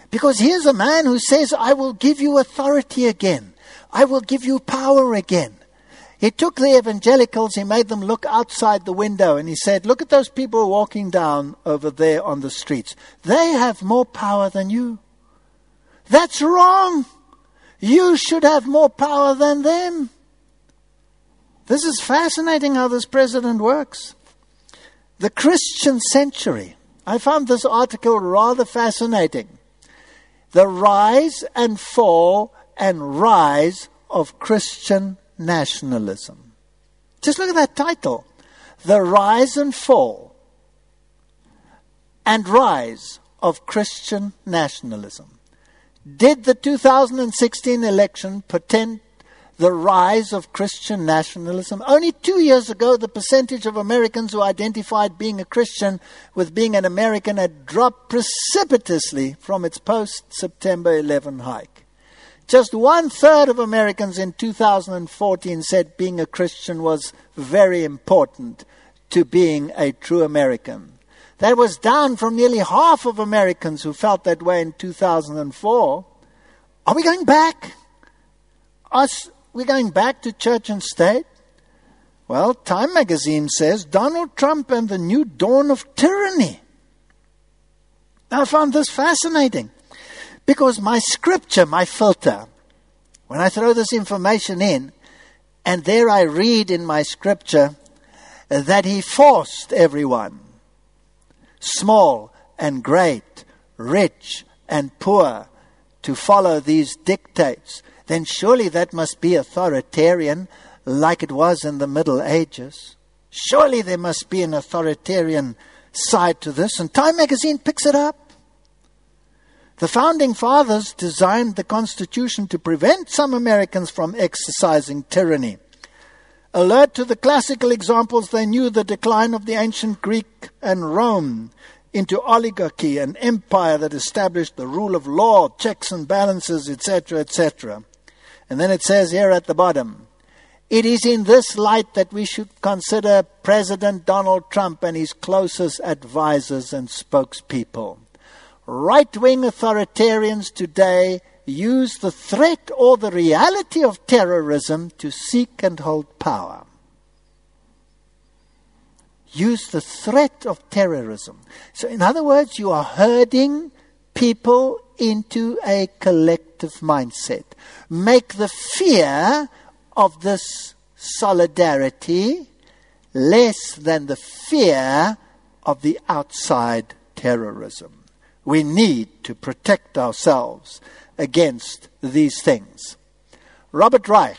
Because here's a man who says, I will give you authority again. I will give you power again. He took the evangelicals, he made them look outside the window, and he said, Look at those people walking down over there on the streets. They have more power than you. That's wrong. You should have more power than them. This is fascinating how this president works. The Christian century. I found this article rather fascinating. The rise and fall and rise of Christian nationalism. Just look at that title The Rise and Fall and Rise of Christian Nationalism. Did the 2016 election portend the rise of Christian nationalism. Only two years ago, the percentage of Americans who identified being a Christian with being an American had dropped precipitously from its post September 11 hike. Just one third of Americans in 2014 said being a Christian was very important to being a true American. That was down from nearly half of Americans who felt that way in 2004. Are we going back? We going back to church and state? Well, Time magazine says Donald Trump and the new dawn of tyranny. I found this fascinating because my scripture, my filter, when I throw this information in, and there I read in my scripture that he forced everyone, small and great, rich and poor, to follow these dictates, then surely that must be authoritarian like it was in the Middle Ages. Surely there must be an authoritarian side to this, and Time magazine picks it up. The founding fathers designed the Constitution to prevent some Americans from exercising tyranny. Alert to the classical examples, they knew the decline of the ancient Greek and Rome into oligarchy and empire that established the rule of law, checks and balances, etc., etc. And then it says here at the bottom, it is in this light that we should consider President Donald Trump and his closest advisers and spokespeople. Right wing authoritarians today use the threat or the reality of terrorism to seek and hold power. Use the threat of terrorism. So, in other words, you are herding people into a collective mindset. Make the fear of this solidarity less than the fear of the outside terrorism. We need to protect ourselves against these things. Robert Reich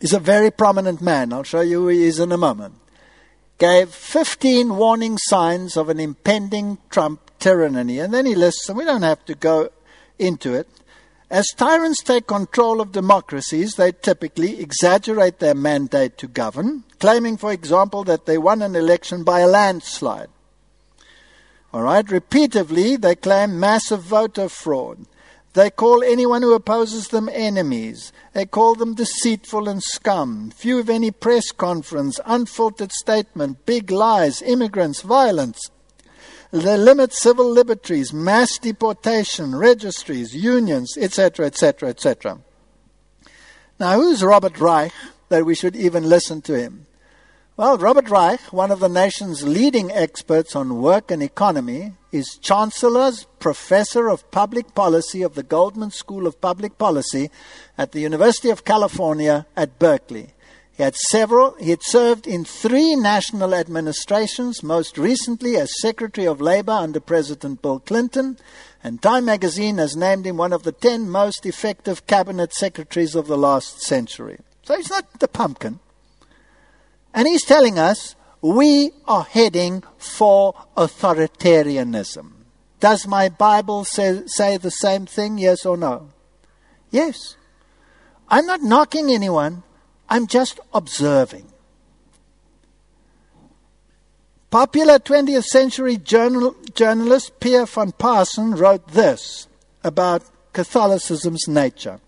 is a very prominent man. I'll show you who he is in a moment. Gave 15 warning signs of an impending Trump tyranny. And then he lists, and we don't have to go into it. As tyrants take control of democracies, they typically exaggerate their mandate to govern, claiming, for example, that they won an election by a landslide. All right, repeatedly, they claim massive voter fraud. They call anyone who opposes them enemies. They call them deceitful and scum. Few of any press conference, unfiltered statement, big lies, immigrants, violence. They limit civil liberties, mass deportation, registries, unions, etc., etc., etc. Now, who's Robert Reich that we should even listen to him? Well, Robert Reich, one of the nation's leading experts on work and economy, is Chancellor's Professor of Public Policy of the Goldman School of Public Policy at the University of California at Berkeley. He had several, he had served in three national administrations, most recently as Secretary of Labor under President Bill Clinton, and Time magazine has named him one of the ten most effective cabinet secretaries of the last century. So he's not the pumpkin. And he's telling us we are heading for authoritarianism. Does my Bible say, say the same thing, yes or no? Yes. I'm not knocking anyone, I'm just observing. Popular 20th century journal, journalist Pierre van Paassen wrote this about Catholicism's nature.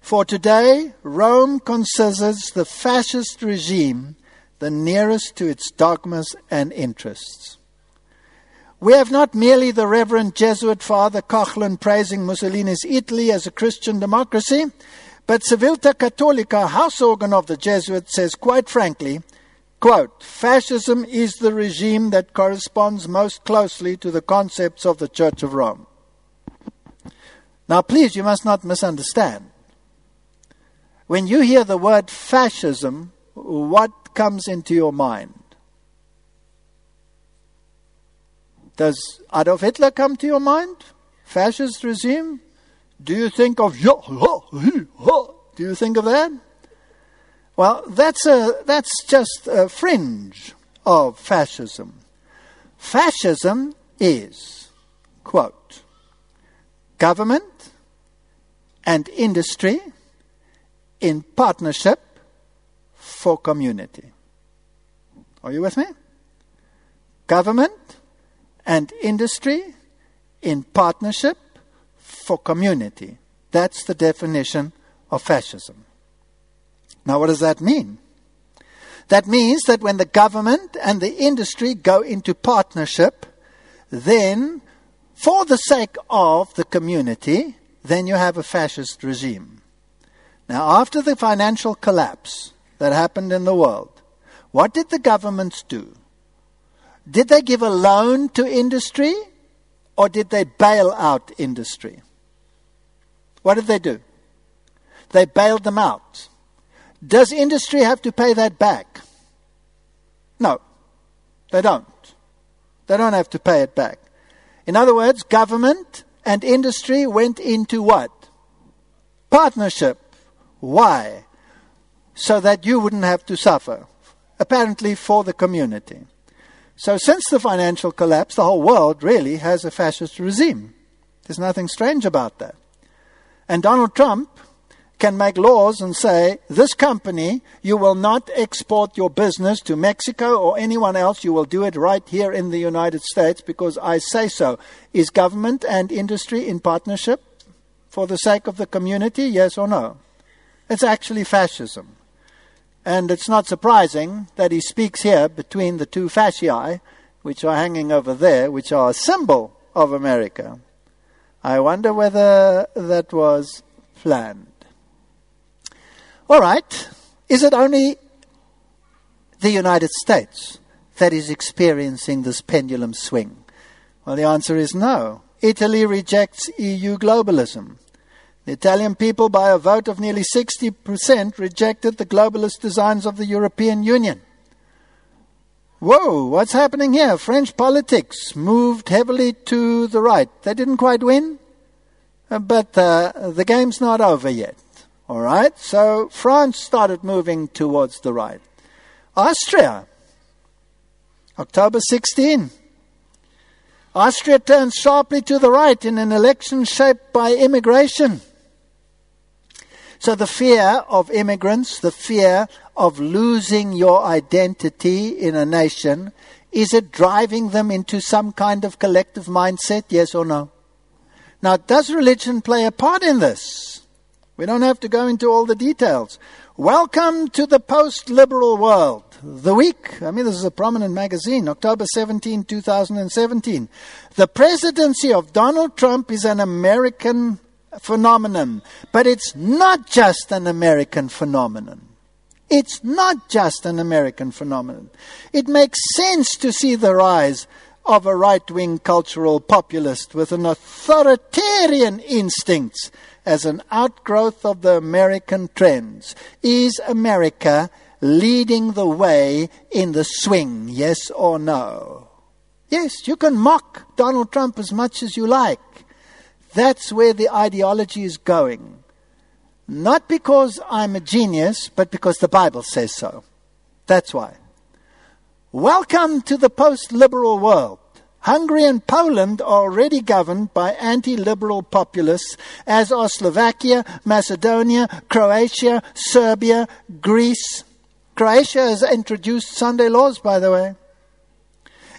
For today, Rome considers the fascist regime the nearest to its dogmas and interests. We have not merely the Reverend Jesuit Father Coughlin praising Mussolini's Italy as a Christian democracy, but Civiltà Cattolica, house organ of the Jesuits, says quite frankly, quote, fascism is the regime that corresponds most closely to the concepts of the Church of Rome. Now, please, you must not misunderstand. When you hear the word fascism, what comes into your mind? Does Adolf Hitler come to your mind? Fascist regime? Do you think of do you think of that? Well, that's a that's just a fringe of fascism. Fascism is quote government and industry in partnership for community. Are you with me? Government and industry in partnership for community. That's the definition of fascism. Now, what does that mean? That means that when the government and the industry go into partnership, then, for the sake of the community, then you have a fascist regime. Now, after the financial collapse that happened in the world, what did the governments do? Did they give a loan to industry or did they bail out industry? What did they do? They bailed them out. Does industry have to pay that back? No, they don't. They don't have to pay it back. In other words, government and industry went into what? Partnership. Why? So that you wouldn't have to suffer. Apparently for the community. So since the financial collapse, the whole world really has a fascist regime. There's nothing strange about that. And Donald Trump can make laws and say, this company, you will not export your business to Mexico or anyone else. You will do it right here in the United States because I say so. Is government and industry in partnership for the sake of the community? Yes or no? It's actually fascism. And it's not surprising that he speaks here between the two fasci, which are hanging over there, which are a symbol of America. I wonder whether that was planned. All right. Is it only the United States that is experiencing this pendulum swing? Well, the answer is no. Italy rejects EU globalism. The Italian people, by a vote of nearly 60%, rejected the globalist designs of the European Union. Whoa, what's happening here? French politics moved heavily to the right. They didn't quite win, but uh, the game's not over yet. All right, so France started moving towards the right. Austria, October 16. Austria turned sharply to the right in an election shaped by immigration. So the fear of immigrants, the fear of losing your identity in a nation, is it driving them into some kind of collective mindset, yes or no? Now, does religion play a part in this? We don't have to go into all the details. Welcome to the post liberal world. The week, I mean, this is a prominent magazine, October 17, 2017. The presidency of Donald Trump is an American phenomenon, but it's not just an American phenomenon. It's not just an American phenomenon. It makes sense to see the rise of a right wing cultural populist with an authoritarian instincts as an outgrowth of the American trends. Is America leading the way in the swing, yes or no? Yes, you can mock Donald Trump as much as you like. That's where the ideology is going. Not because I'm a genius, but because the Bible says so. That's why. Welcome to the post liberal world. Hungary and Poland are already governed by anti liberal populists, as are Slovakia, Macedonia, Croatia, Serbia, Greece. Croatia has introduced Sunday laws, by the way.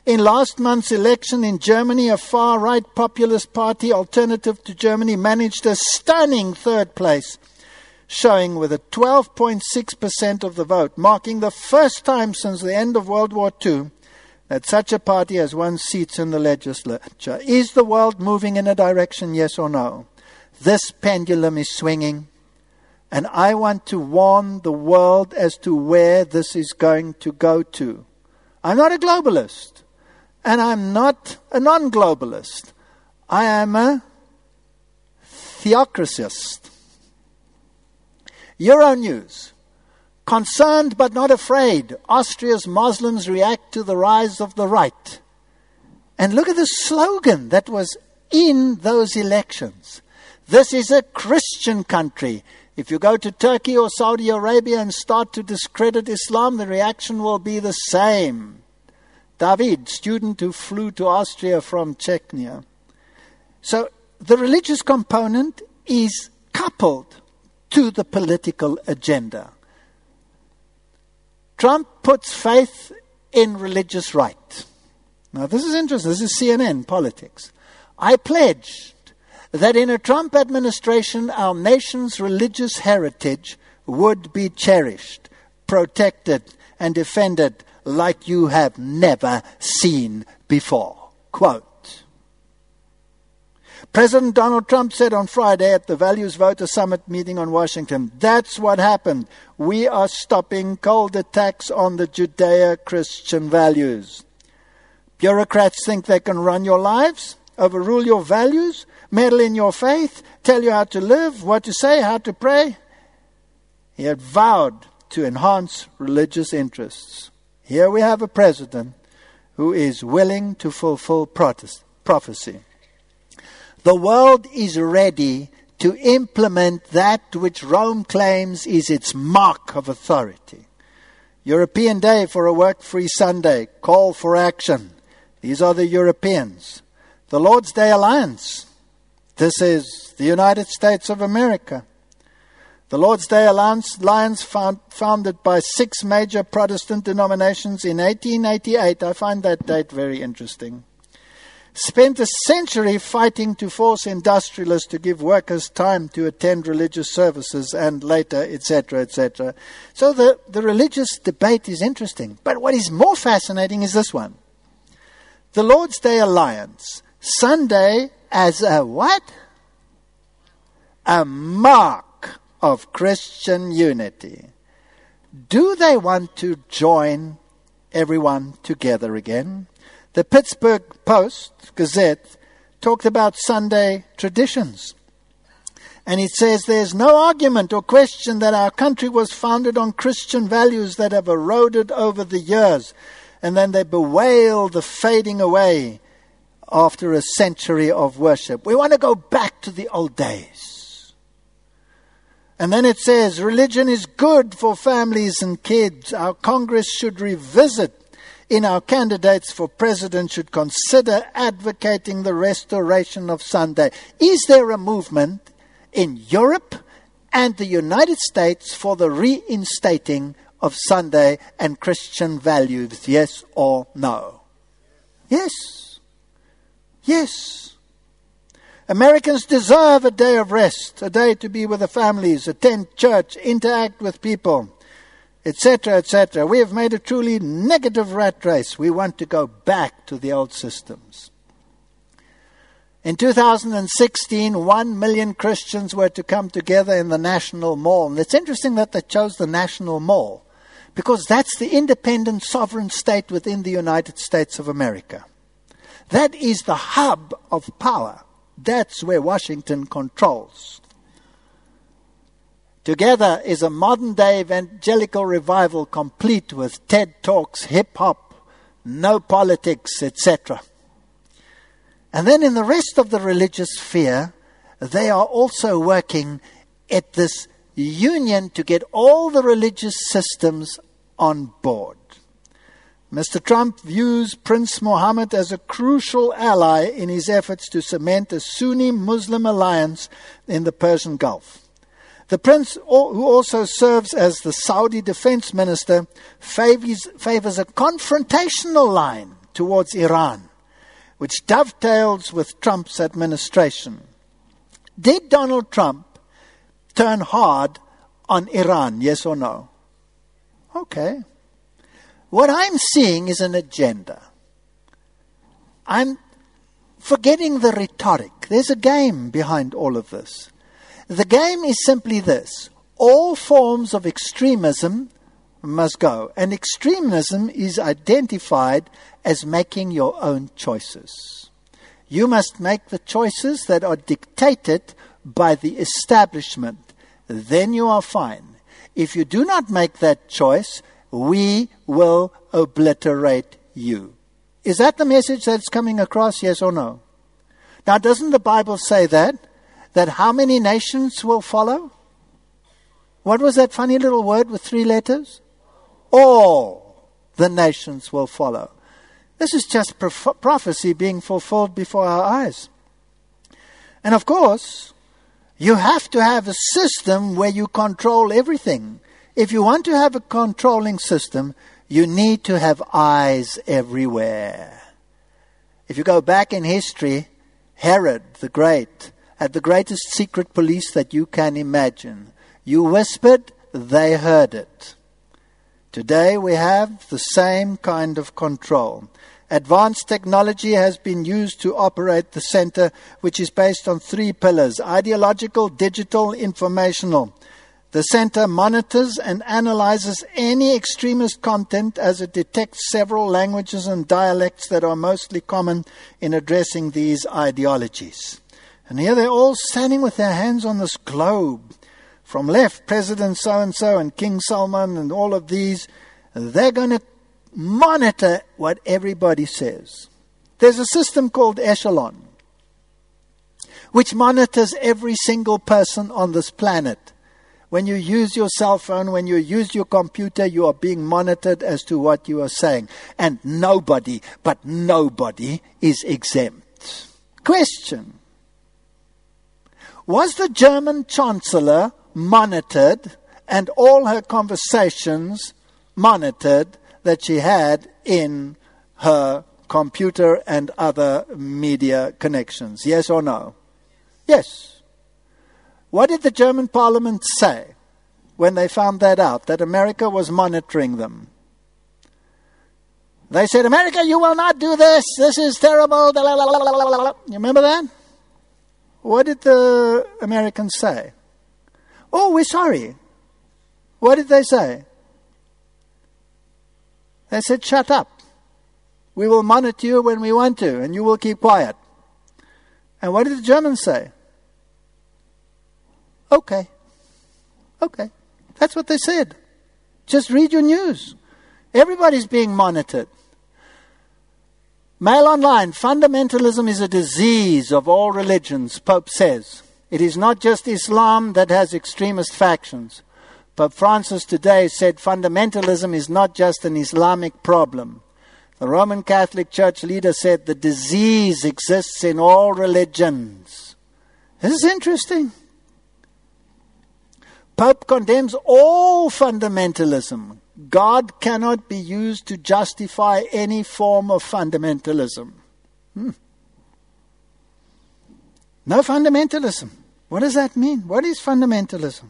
In last month's election in Germany, a far right populist party, Alternative to Germany, managed a stunning third place, showing with a 12.6% of the vote, marking the first time since the end of World War II that such a party has won seats in the legislature. Is the world moving in a direction, yes or no? This pendulum is swinging, and I want to warn the world as to where this is going to go to. I'm not a globalist, and I'm not a non globalist. I am a theocracist. Euronews Concerned but not afraid, Austria's Muslims react to the rise of the right. And look at the slogan that was in those elections. This is a Christian country. If you go to Turkey or Saudi Arabia and start to discredit Islam, the reaction will be the same. David, student who flew to Austria from Chechnya. So the religious component is coupled to the political agenda. Trump puts faith in religious right. Now, this is interesting. This is CNN politics. I pledged that in a Trump administration, our nation's religious heritage would be cherished, protected, and defended like you have never seen before. Quote. President Donald Trump said on Friday at the Values Voter Summit meeting on Washington, that's what happened. We are stopping cold attacks on the Judeo Christian values. Bureaucrats think they can run your lives, overrule your values, meddle in your faith, tell you how to live, what to say, how to pray. He had vowed to enhance religious interests. Here we have a president who is willing to fulfill prophecy. The world is ready to implement that which Rome claims is its mark of authority. European Day for a Work Free Sunday, call for action. These are the Europeans. The Lord's Day Alliance. This is the United States of America. The Lord's Day Alliance, found, founded by six major Protestant denominations in 1888. I find that date very interesting spent a century fighting to force industrialists to give workers time to attend religious services and later, etc., etc. So the, the religious debate is interesting. But what is more fascinating is this one the Lord's Day Alliance, Sunday as a what? A mark of Christian unity. Do they want to join everyone together again? The Pittsburgh Post Gazette talked about Sunday traditions. And it says there's no argument or question that our country was founded on Christian values that have eroded over the years. And then they bewail the fading away after a century of worship. We want to go back to the old days. And then it says religion is good for families and kids. Our Congress should revisit in our candidates for president should consider advocating the restoration of Sunday. Is there a movement in Europe and the United States for the reinstating of Sunday and Christian values? Yes or no? Yes. Yes. Americans deserve a day of rest, a day to be with the families, attend church, interact with people etc., etc. We have made a truly negative rat race. We want to go back to the old systems. In 2016, one million Christians were to come together in the National Mall. And it's interesting that they chose the National Mall because that's the independent sovereign state within the United States of America. That is the hub of power. That's where Washington controls. Together is a modern day evangelical revival complete with TED Talks, hip hop, no politics, etc. And then in the rest of the religious sphere, they are also working at this union to get all the religious systems on board. Mr. Trump views Prince Mohammed as a crucial ally in his efforts to cement a Sunni Muslim alliance in the Persian Gulf. The prince, who also serves as the Saudi defense minister, favors, favors a confrontational line towards Iran, which dovetails with Trump's administration. Did Donald Trump turn hard on Iran, yes or no? Okay. What I'm seeing is an agenda. I'm forgetting the rhetoric. There's a game behind all of this. The game is simply this all forms of extremism must go. And extremism is identified as making your own choices. You must make the choices that are dictated by the establishment. Then you are fine. If you do not make that choice, we will obliterate you. Is that the message that's coming across, yes or no? Now, doesn't the Bible say that? that how many nations will follow? What was that funny little word with three letters? All the nations will follow. This is just prophecy being fulfilled before our eyes. And of course, you have to have a system where you control everything. If you want to have a controlling system, you need to have eyes everywhere. If you go back in history, Herod the Great had the greatest secret police that you can imagine. You whispered, they heard it. Today we have the same kind of control. Advanced technology has been used to operate the center, which is based on three pillars ideological, digital, informational. The center monitors and analyzes any extremist content as it detects several languages and dialects that are mostly common in addressing these ideologies. And here they're all standing with their hands on this globe. From left, President so and so and King Salman and all of these, they're going to monitor what everybody says. There's a system called Echelon, which monitors every single person on this planet when you use your cell phone, when you use your computer, you are being monitored as to what you are saying. And nobody, but nobody, is exempt. Question Was the German Chancellor monitored and all her conversations monitored that she had in her computer and other media connections? Yes or no? Yes. What did the German parliament say when they found that out, that America was monitoring them? They said, America, you will not do this. This is terrible. You remember that? What did the Americans say? Oh, we're sorry. What did they say? They said, shut up. We will monitor you when we want to, and you will keep quiet. And what did the Germans say? Okay. Okay. That's what they said. Just read your news. Everybody's being monitored. Mail online. Fundamentalism is a disease of all religions, Pope says. It is not just Islam that has extremist factions. Pope Francis today said fundamentalism is not just an Islamic problem. The Roman Catholic Church leader said the disease exists in all religions. This is interesting. Pope condemns all fundamentalism. God cannot be used to justify any form of fundamentalism. Hmm. No fundamentalism. What does that mean? What is fundamentalism?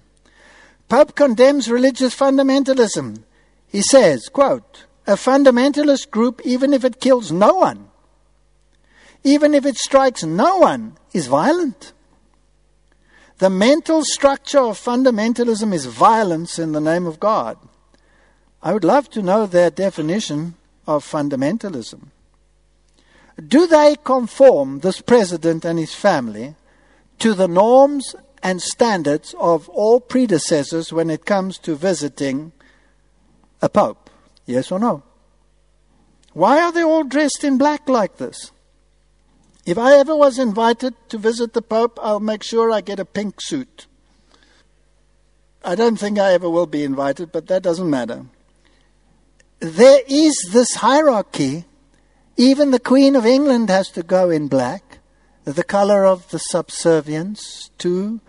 Pope condemns religious fundamentalism. He says, quote, a fundamentalist group, even if it kills no one, even if it strikes no one, is violent. The mental structure of fundamentalism is violence in the name of God. I would love to know their definition of fundamentalism. Do they conform, this president and his family, to the norms and standards of all predecessors when it comes to visiting a pope? Yes or no? Why are they all dressed in black like this? If I ever was invited to visit the Pope, I'll make sure I get a pink suit. I don't think I ever will be invited, but that doesn't matter. There is this hierarchy. Even the Queen of England has to go in black, the color of the subservience to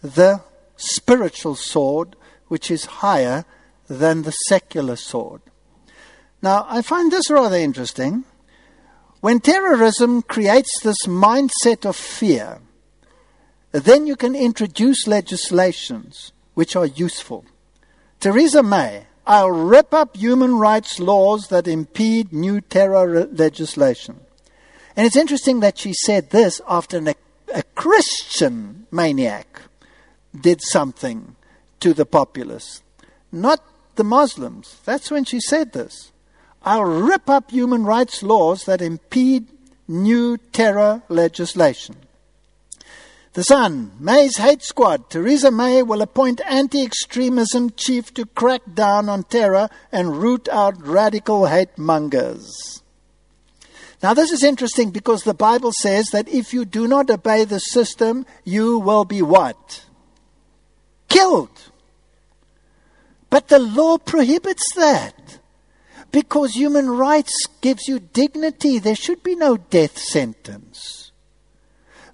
the spiritual sword, which is higher than the secular sword. Now, I find this rather interesting. When terrorism creates this mindset of fear, then you can introduce legislations which are useful. Theresa May, I'll rip up human rights laws that impede new terror legislation. And it's interesting that she said this after an, a Christian maniac did something to the populace, not the Muslims. That's when she said this. I'll rip up human rights laws that impede new terror legislation. The Sun, May's hate squad. Theresa May will appoint anti extremism chief to crack down on terror and root out radical hate mongers. Now, this is interesting because the Bible says that if you do not obey the system, you will be what? Killed. But the law prohibits that because human rights gives you dignity. There should be no death sentence.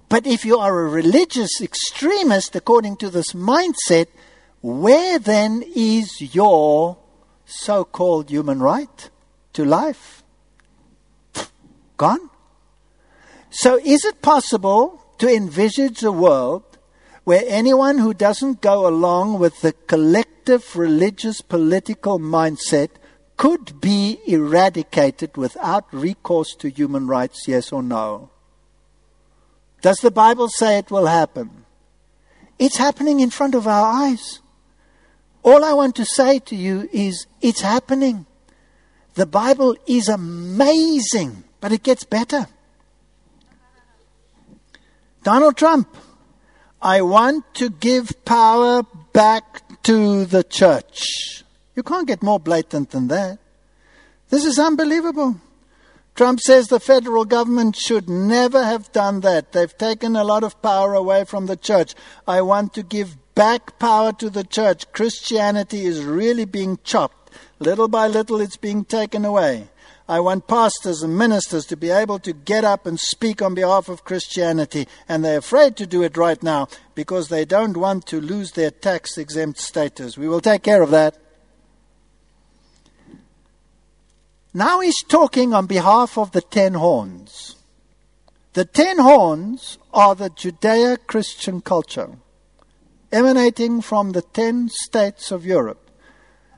But if you are a religious extremist, according to this mindset, where then is your so called human right to life? Gone? So is it possible to envisage a world where anyone who doesn't go along with the collective religious political mindset could be eradicated without recourse to human rights, yes or no? Does the Bible say it will happen? It's happening in front of our eyes. All I want to say to you is it's happening. The Bible is amazing, but it gets better. Donald Trump, I want to give power back to the church. You can't get more blatant than that. This is unbelievable. Trump says the federal government should never have done that. They've taken a lot of power away from the church. I want to give back power to the church. Christianity is really being chopped. Little by little, it's being taken away. I want pastors and ministers to be able to get up and speak on behalf of Christianity, and they're afraid to do it right now because they don't want to lose their tax exempt status. We will take care of that. Now he's talking on behalf of the ten horns. The ten horns are the Judeo Christian culture emanating from the ten states of Europe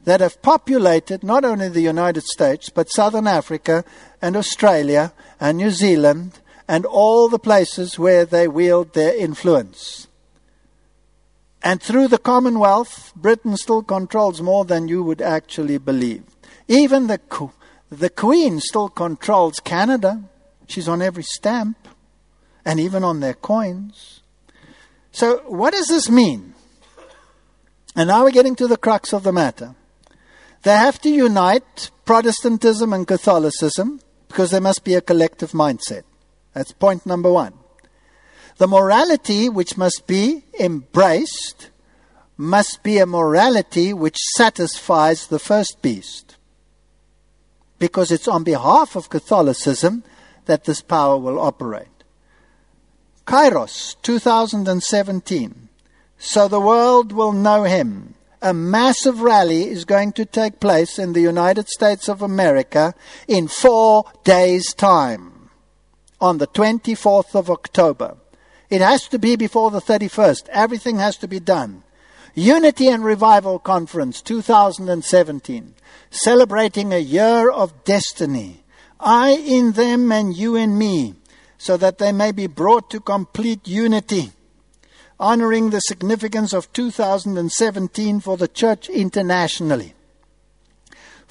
that have populated not only the United States, but Southern Africa and Australia and New Zealand and all the places where they wield their influence. And through the Commonwealth, Britain still controls more than you would actually believe. Even the, the Queen still controls Canada. She's on every stamp and even on their coins. So, what does this mean? And now we're getting to the crux of the matter. They have to unite Protestantism and Catholicism because there must be a collective mindset. That's point number one. The morality which must be embraced must be a morality which satisfies the first beast. Because it's on behalf of Catholicism that this power will operate. Kairos 2017. So the world will know him. A massive rally is going to take place in the United States of America in four days' time on the 24th of October. It has to be before the 31st. Everything has to be done. Unity and Revival Conference 2017, celebrating a year of destiny. I in them and you in me so that they may be brought to complete unity, honoring the significance of 2017 for the church internationally.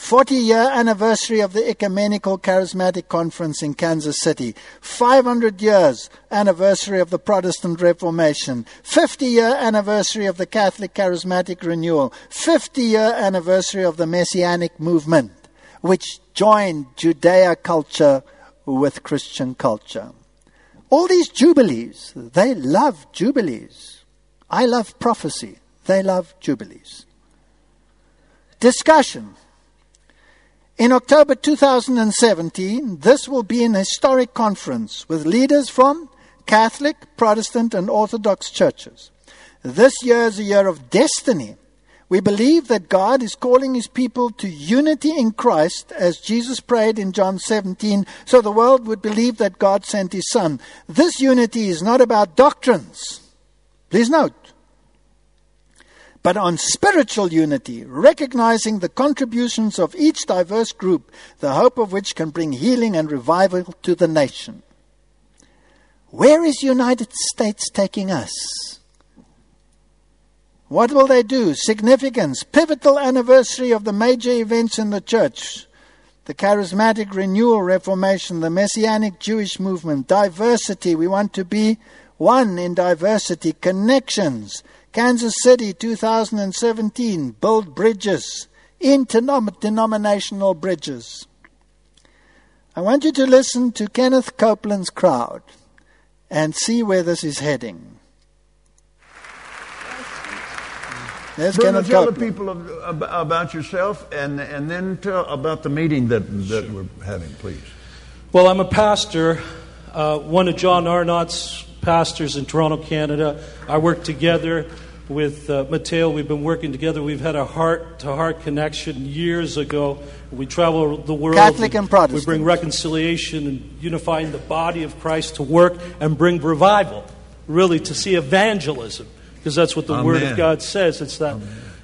40 year anniversary of the Ecumenical Charismatic Conference in Kansas City, 500 years anniversary of the Protestant Reformation, 50 year anniversary of the Catholic Charismatic Renewal, 50 year anniversary of the Messianic movement, which joined Judea culture with Christian culture. All these jubilees, they love jubilees. I love prophecy. They love jubilees. Discussion. In October 2017, this will be an historic conference with leaders from Catholic, Protestant, and Orthodox churches. This year is a year of destiny we believe that God is calling his people to unity in Christ, as Jesus prayed in John 17, so the world would believe that God sent his Son. This unity is not about doctrines. Please note. But on spiritual unity, recognizing the contributions of each diverse group, the hope of which can bring healing and revival to the nation. Where is United States taking us? What will they do? Significance, pivotal anniversary of the major events in the church the charismatic renewal reformation, the messianic Jewish movement, diversity. We want to be one in diversity, connections. Kansas City 2017, build bridges, interdenominational bridges. I want you to listen to Kenneth Copeland's crowd and see where this is heading. There's Bruno, tell the people of, about yourself and, and then tell about the meeting that, that we're having, please. Well, I'm a pastor, uh, one of John Arnott's pastors in Toronto, Canada. I work together with uh, Mateo. We've been working together. We've had a heart to heart connection years ago. We travel the world. Catholic and Protestant. We bring reconciliation and unifying the body of Christ to work and bring revival. really to see evangelism, because that's what the Amen. Word of God says. It's that,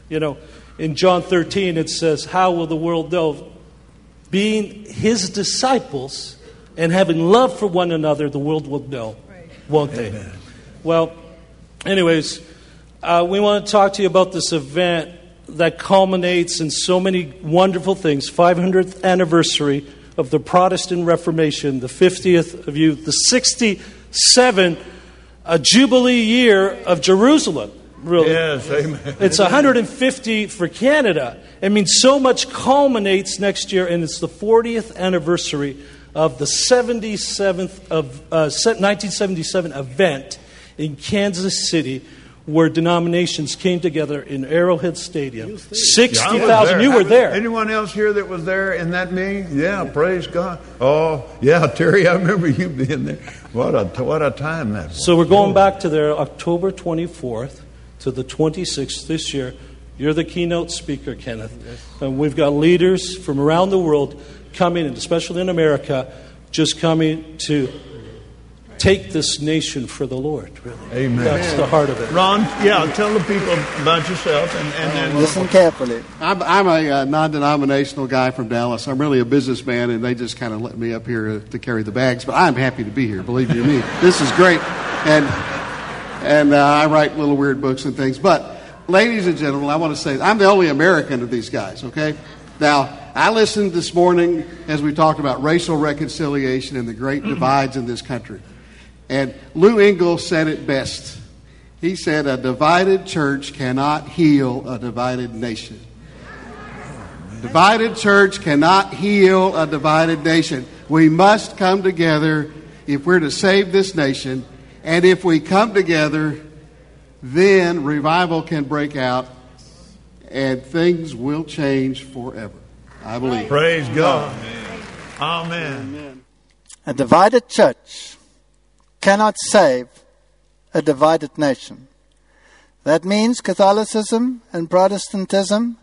you know, in John 13 it says, How will the world know? Being His disciples and having love for one another, the world will know, won't they? Well, anyways, uh, we want to talk to you about this event that culminates in so many wonderful things 500th anniversary of the Protestant Reformation, the 50th of you, the 67 a jubilee year of Jerusalem. Really, Yes, amen. it's 150 for Canada. I mean, so much culminates next year, and it's the 40th anniversary of the 77th of uh, 1977 event in Kansas City, where denominations came together in Arrowhead Stadium. I was 60,000. You were there. Anyone else here that was there in that meeting? Yeah, praise God. Oh, yeah, [laughs] Terry, I remember you being there. What a what a time that was. So we're going back to there October 24th to the 26th this year. You're the keynote speaker, Kenneth. And we've got leaders from around the world coming, and especially in America, just coming to take this nation for the Lord, really. Amen. That's the heart of it. Ron, yeah, tell the people about yourself and, and then Listen carefully. I'm, I'm a uh, non denominational guy from Dallas. I'm really a businessman, and they just kind of let me up here to carry the bags. But I'm happy to be here, believe you me. [laughs] This is great. And, and uh, I write little weird books and things. But, ladies and gentlemen, I want to say I'm the only American of these guys, okay? Now, I listened this morning as we talked about racial reconciliation and the great mm-hmm. divides in this country. And Lou Engle said it best. He said, A divided church cannot heal a divided nation. Divided church cannot heal a divided nation. We must come together if we're to save this nation. And if we come together, then revival can break out and things will change forever. I believe. praise God. Amen. A divided church cannot save a divided nation. That means Catholicism and Protestantism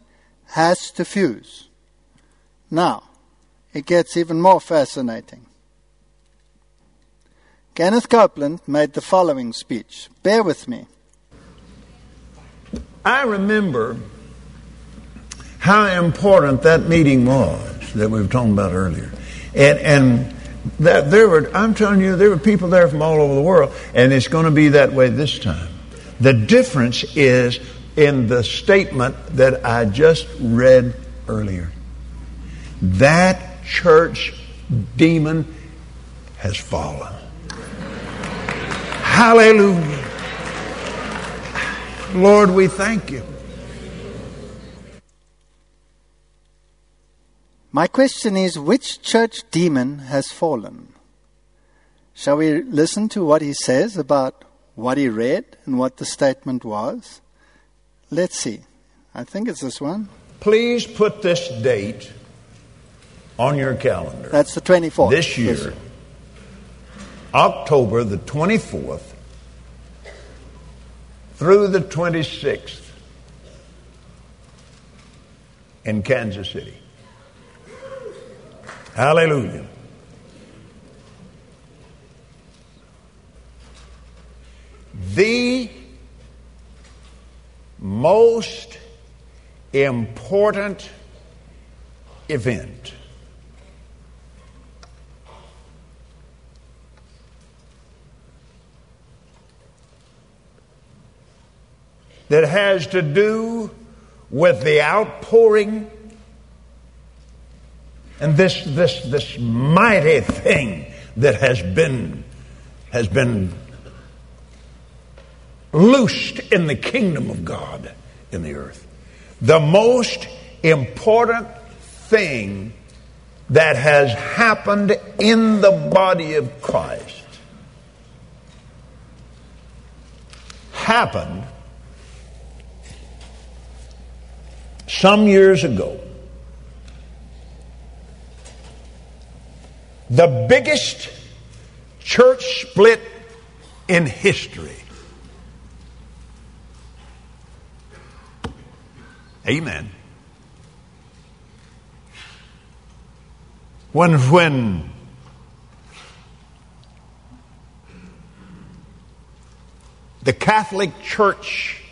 has to fuse. Now, it gets even more fascinating. Kenneth Copeland made the following speech. Bear with me. I remember how important that meeting was that we were talking about earlier. And, and that there were, I'm telling you, there were people there from all over the world, and it's going to be that way this time. The difference is in the statement that I just read earlier. That church demon has fallen. Hallelujah. Lord, we thank you. My question is which church demon has fallen? Shall we listen to what he says about what he read and what the statement was? Let's see. I think it's this one. Please put this date on your calendar. That's the 24th. this year, Yes. October the 24th through the 26th in Kansas City. Hallelujah. The most important event that has to do with the outpouring and this this this mighty thing that has been has been loosed in the kingdom of God in the earth. The most important thing that has happened in the body of Christ happened some years ago. The biggest church split in history. Amen. When when the Catholic Church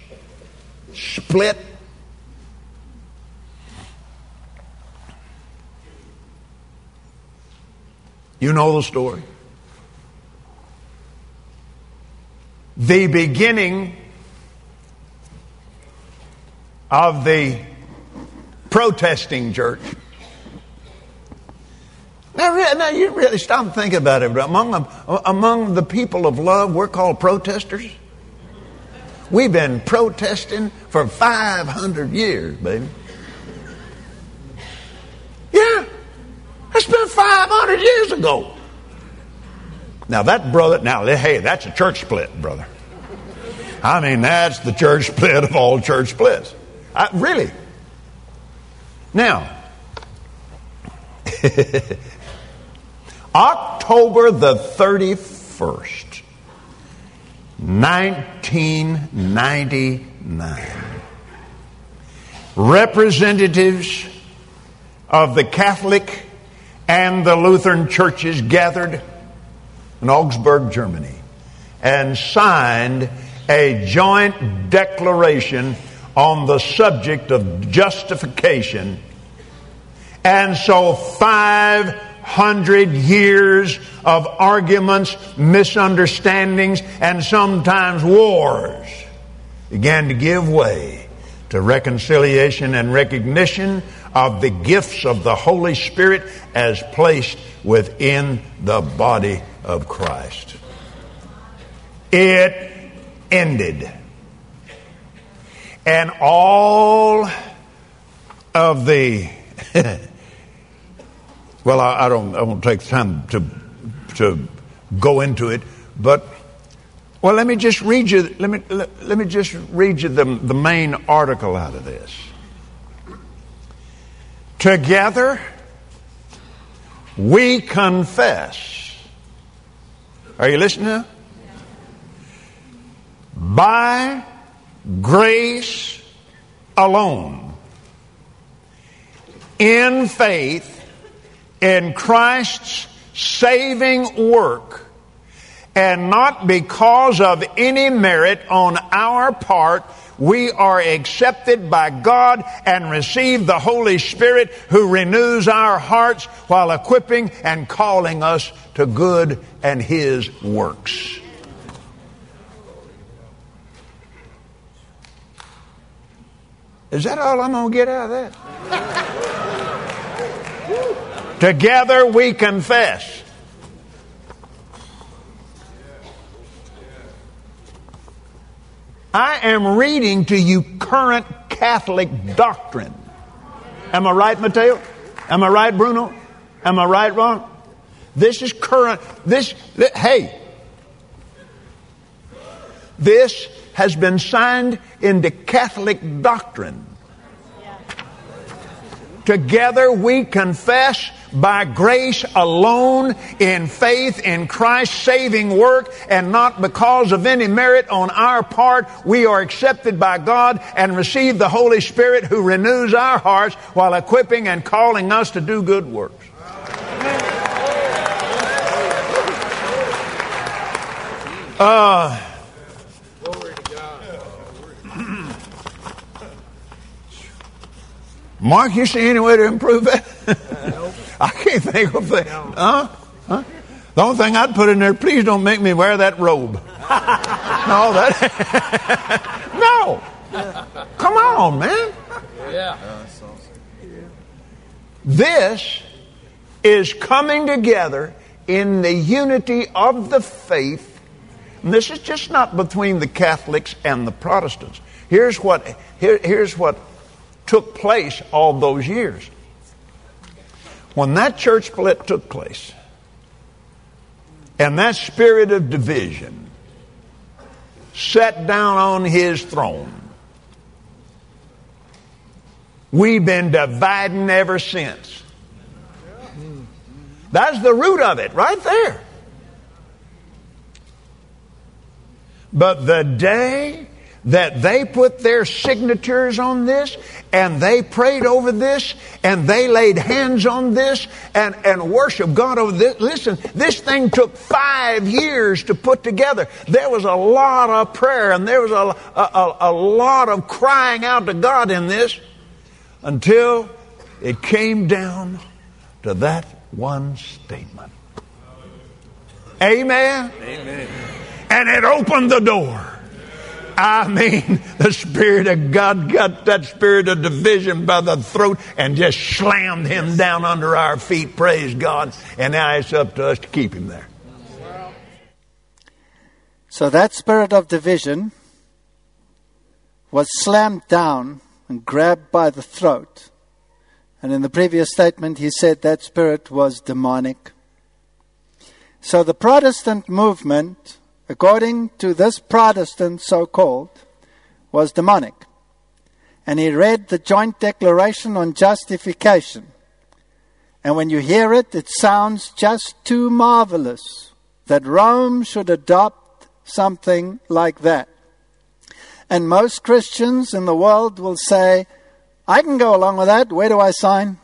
split. You know the story. The beginning of the protesting church. Now, now you really stop and think about it. Among, um, among the people of love, we're called protesters. We've been protesting for 500 years, baby. Yeah, that's been 500 years ago. Now, that brother, now, hey, that's a church split, brother. I mean, that's the church split of all church splits. I, really. Now, [laughs] October the 31st, 1999, representatives of the Catholic and the Lutheran churches gathered in Augsburg, Germany, and signed a joint declaration on the subject of justification. And so, 500 years of arguments, misunderstandings, and sometimes wars began to give way to reconciliation and recognition of the gifts of the Holy Spirit as placed within the body of Christ. It ended and all of the [laughs] well I, I, don't I won't take time to to go into it but well let me just read you let me let, let me just read you the, the main article out of this together we confess are you listening now? by grace alone. In faith in Christ's saving work and not because of any merit on our part, we are accepted by God and receive the Holy Spirit who renews our hearts while equipping and calling us to good and His works. Is that all I'm going to get out of that? [laughs] Together we confess. I am reading to you current Catholic doctrine. Am I right, Mateo? Am I right, Bruno? Am I right, Ron? This is current. This, hey, this has been signed into Catholic doctrine. Together we confess by grace alone, in faith in Christ's saving work, and not because of any merit on our part. We are accepted by God and receive the Holy Spirit who renews our hearts while equipping and calling us to do good works. Uh, Mark, you see any way to improve that? [laughs] I can't think of the huh? huh? The only thing I'd put in there, please don't make me wear that robe. [laughs] no, that [laughs] no. Come on, man. Yeah. This is coming together in the unity of the faith. And this is just not between the Catholics and the Protestants. Here's what here, here's what took place all those years. When that church split took place, and that spirit of division sat down on his throne, we've been dividing ever since. That's the root of it, right there. But the day that they put their signatures on this and they prayed over this and they laid hands on this and, and worship God over this. Listen, this thing took five years to put together. There was a lot of prayer and there was a, a, a lot of crying out to God in this until it came down to that one statement. Amen. Amen. And it opened the door I mean, the Spirit of God got that spirit of division by the throat and just slammed him down under our feet. Praise God. And now it's up to us to keep him there. So that spirit of division was slammed down and grabbed by the throat. And in the previous statement, he said that spirit was demonic. So the Protestant movement according to this Protestant so called, was demonic. And he read the joint declaration on justification. And when you hear it, it sounds just too marvelous that Rome should adopt something like that. And most Christians in the world will say, I can go along with that. Where do I sign?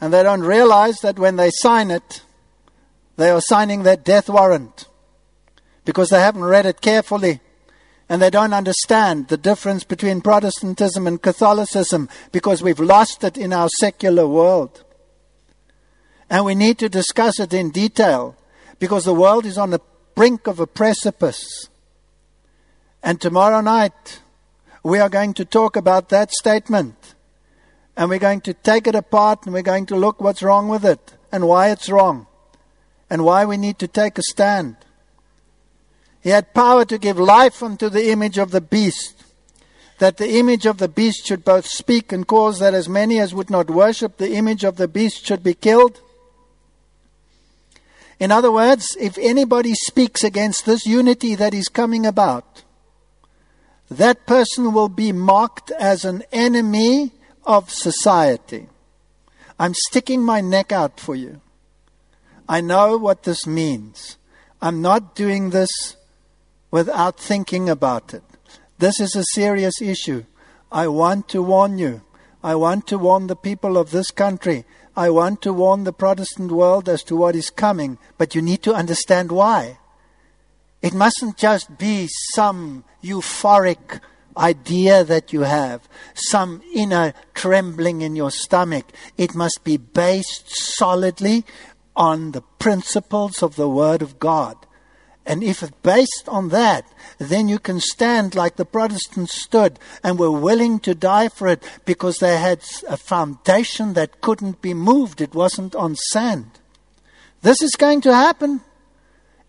And they don't realize that when they sign it, they are signing that death warrant because they haven't read it carefully and they don't understand the difference between Protestantism and Catholicism because we've lost it in our secular world. And we need to discuss it in detail because the world is on the brink of a precipice. And tomorrow night, we are going to talk about that statement. And we're going to take it apart and we're going to look what's wrong with it and why it's wrong and why we need to take a stand. He had power to give life unto the image of the beast, that the image of the beast should both speak and cause that as many as would not worship the image of the beast should be killed. In other words, if anybody speaks against this unity that is coming about, that person will be marked as an enemy of society. I'm sticking my neck out for you. I know what this means. I'm not doing this without thinking about it. This is a serious issue. I want to warn you. I want to warn the people of this country. I want to warn the Protestant world as to what is coming, but you need to understand why. It mustn't just be some euphoric idea that you have, some inner trembling in your stomach. It must be based solidly on the principles of the Word of God. And if it's based on that, then you can stand like the Protestants stood and were willing to die for it because they had a foundation that couldn't be moved. It wasn't on sand. This is going to happen.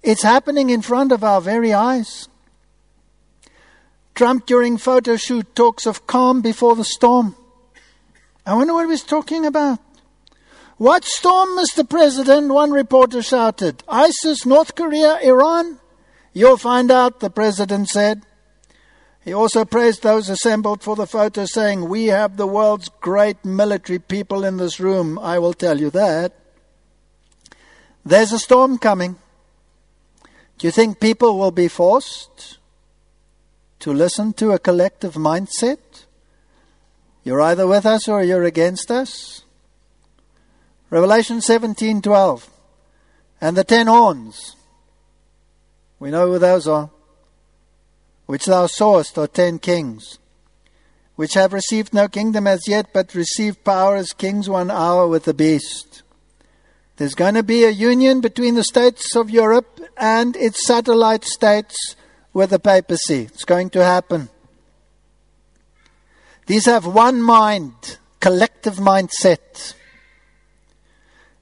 It's happening in front of our very eyes. Trump during photo shoot talks of calm before the storm. I wonder what he was talking about. What storm, Mr. President? One reporter shouted. ISIS, North Korea, Iran? You'll find out, the president said. He also praised those assembled for the photo, saying, We have the world's great military people in this room, I will tell you that. There's a storm coming. Do you think people will be forced to listen to a collective mindset? You're either with us or you're against us. Revelation 17:12. And the ten horns. We know who those are. Which thou sawest are ten kings, which have received no kingdom as yet, but receive power as kings one hour with the beast. There's going to be a union between the states of Europe and its satellite states with the papacy. It's going to happen. These have one mind, collective mindset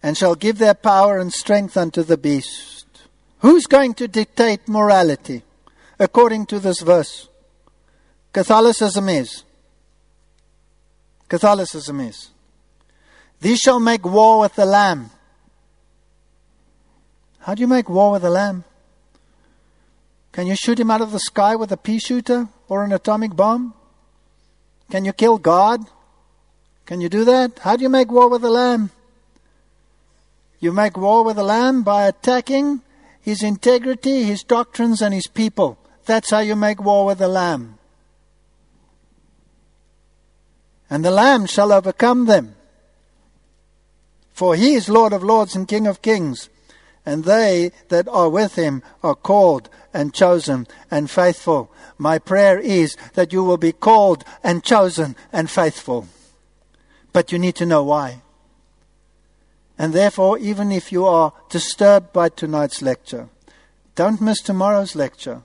and shall give their power and strength unto the beast. Who's going to dictate morality according to this verse? Catholicism is. Catholicism is. These shall make war with the Lamb. How do you make war with the Lamb? Can you shoot him out of the sky with a pea shooter or an atomic bomb? Can you kill God? Can you do that? How do you make war with the Lamb? You make war with the Lamb by attacking his integrity, his doctrines, and his people. That's how you make war with the Lamb. And the Lamb shall overcome them. For he is Lord of lords and King of kings, and they that are with him are called and chosen and faithful. My prayer is that you will be called and chosen and faithful. But you need to know why. And therefore, even if you are disturbed by tonight's lecture, don't miss tomorrow's lecture.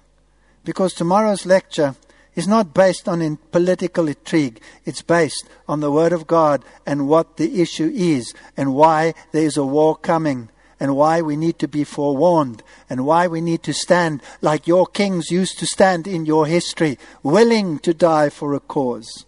Because tomorrow's lecture is not based on in political intrigue. It's based on the Word of God and what the issue is and why there is a war coming and why we need to be forewarned and why we need to stand like your kings used to stand in your history, willing to die for a cause.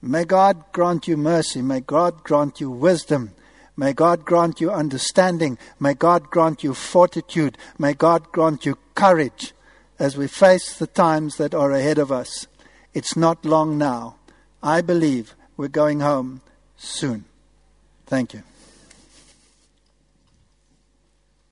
May God grant you mercy. May God grant you wisdom. May God grant you understanding. May God grant you fortitude. May God grant you courage as we face the times that are ahead of us. It's not long now. I believe we're going home soon. Thank you.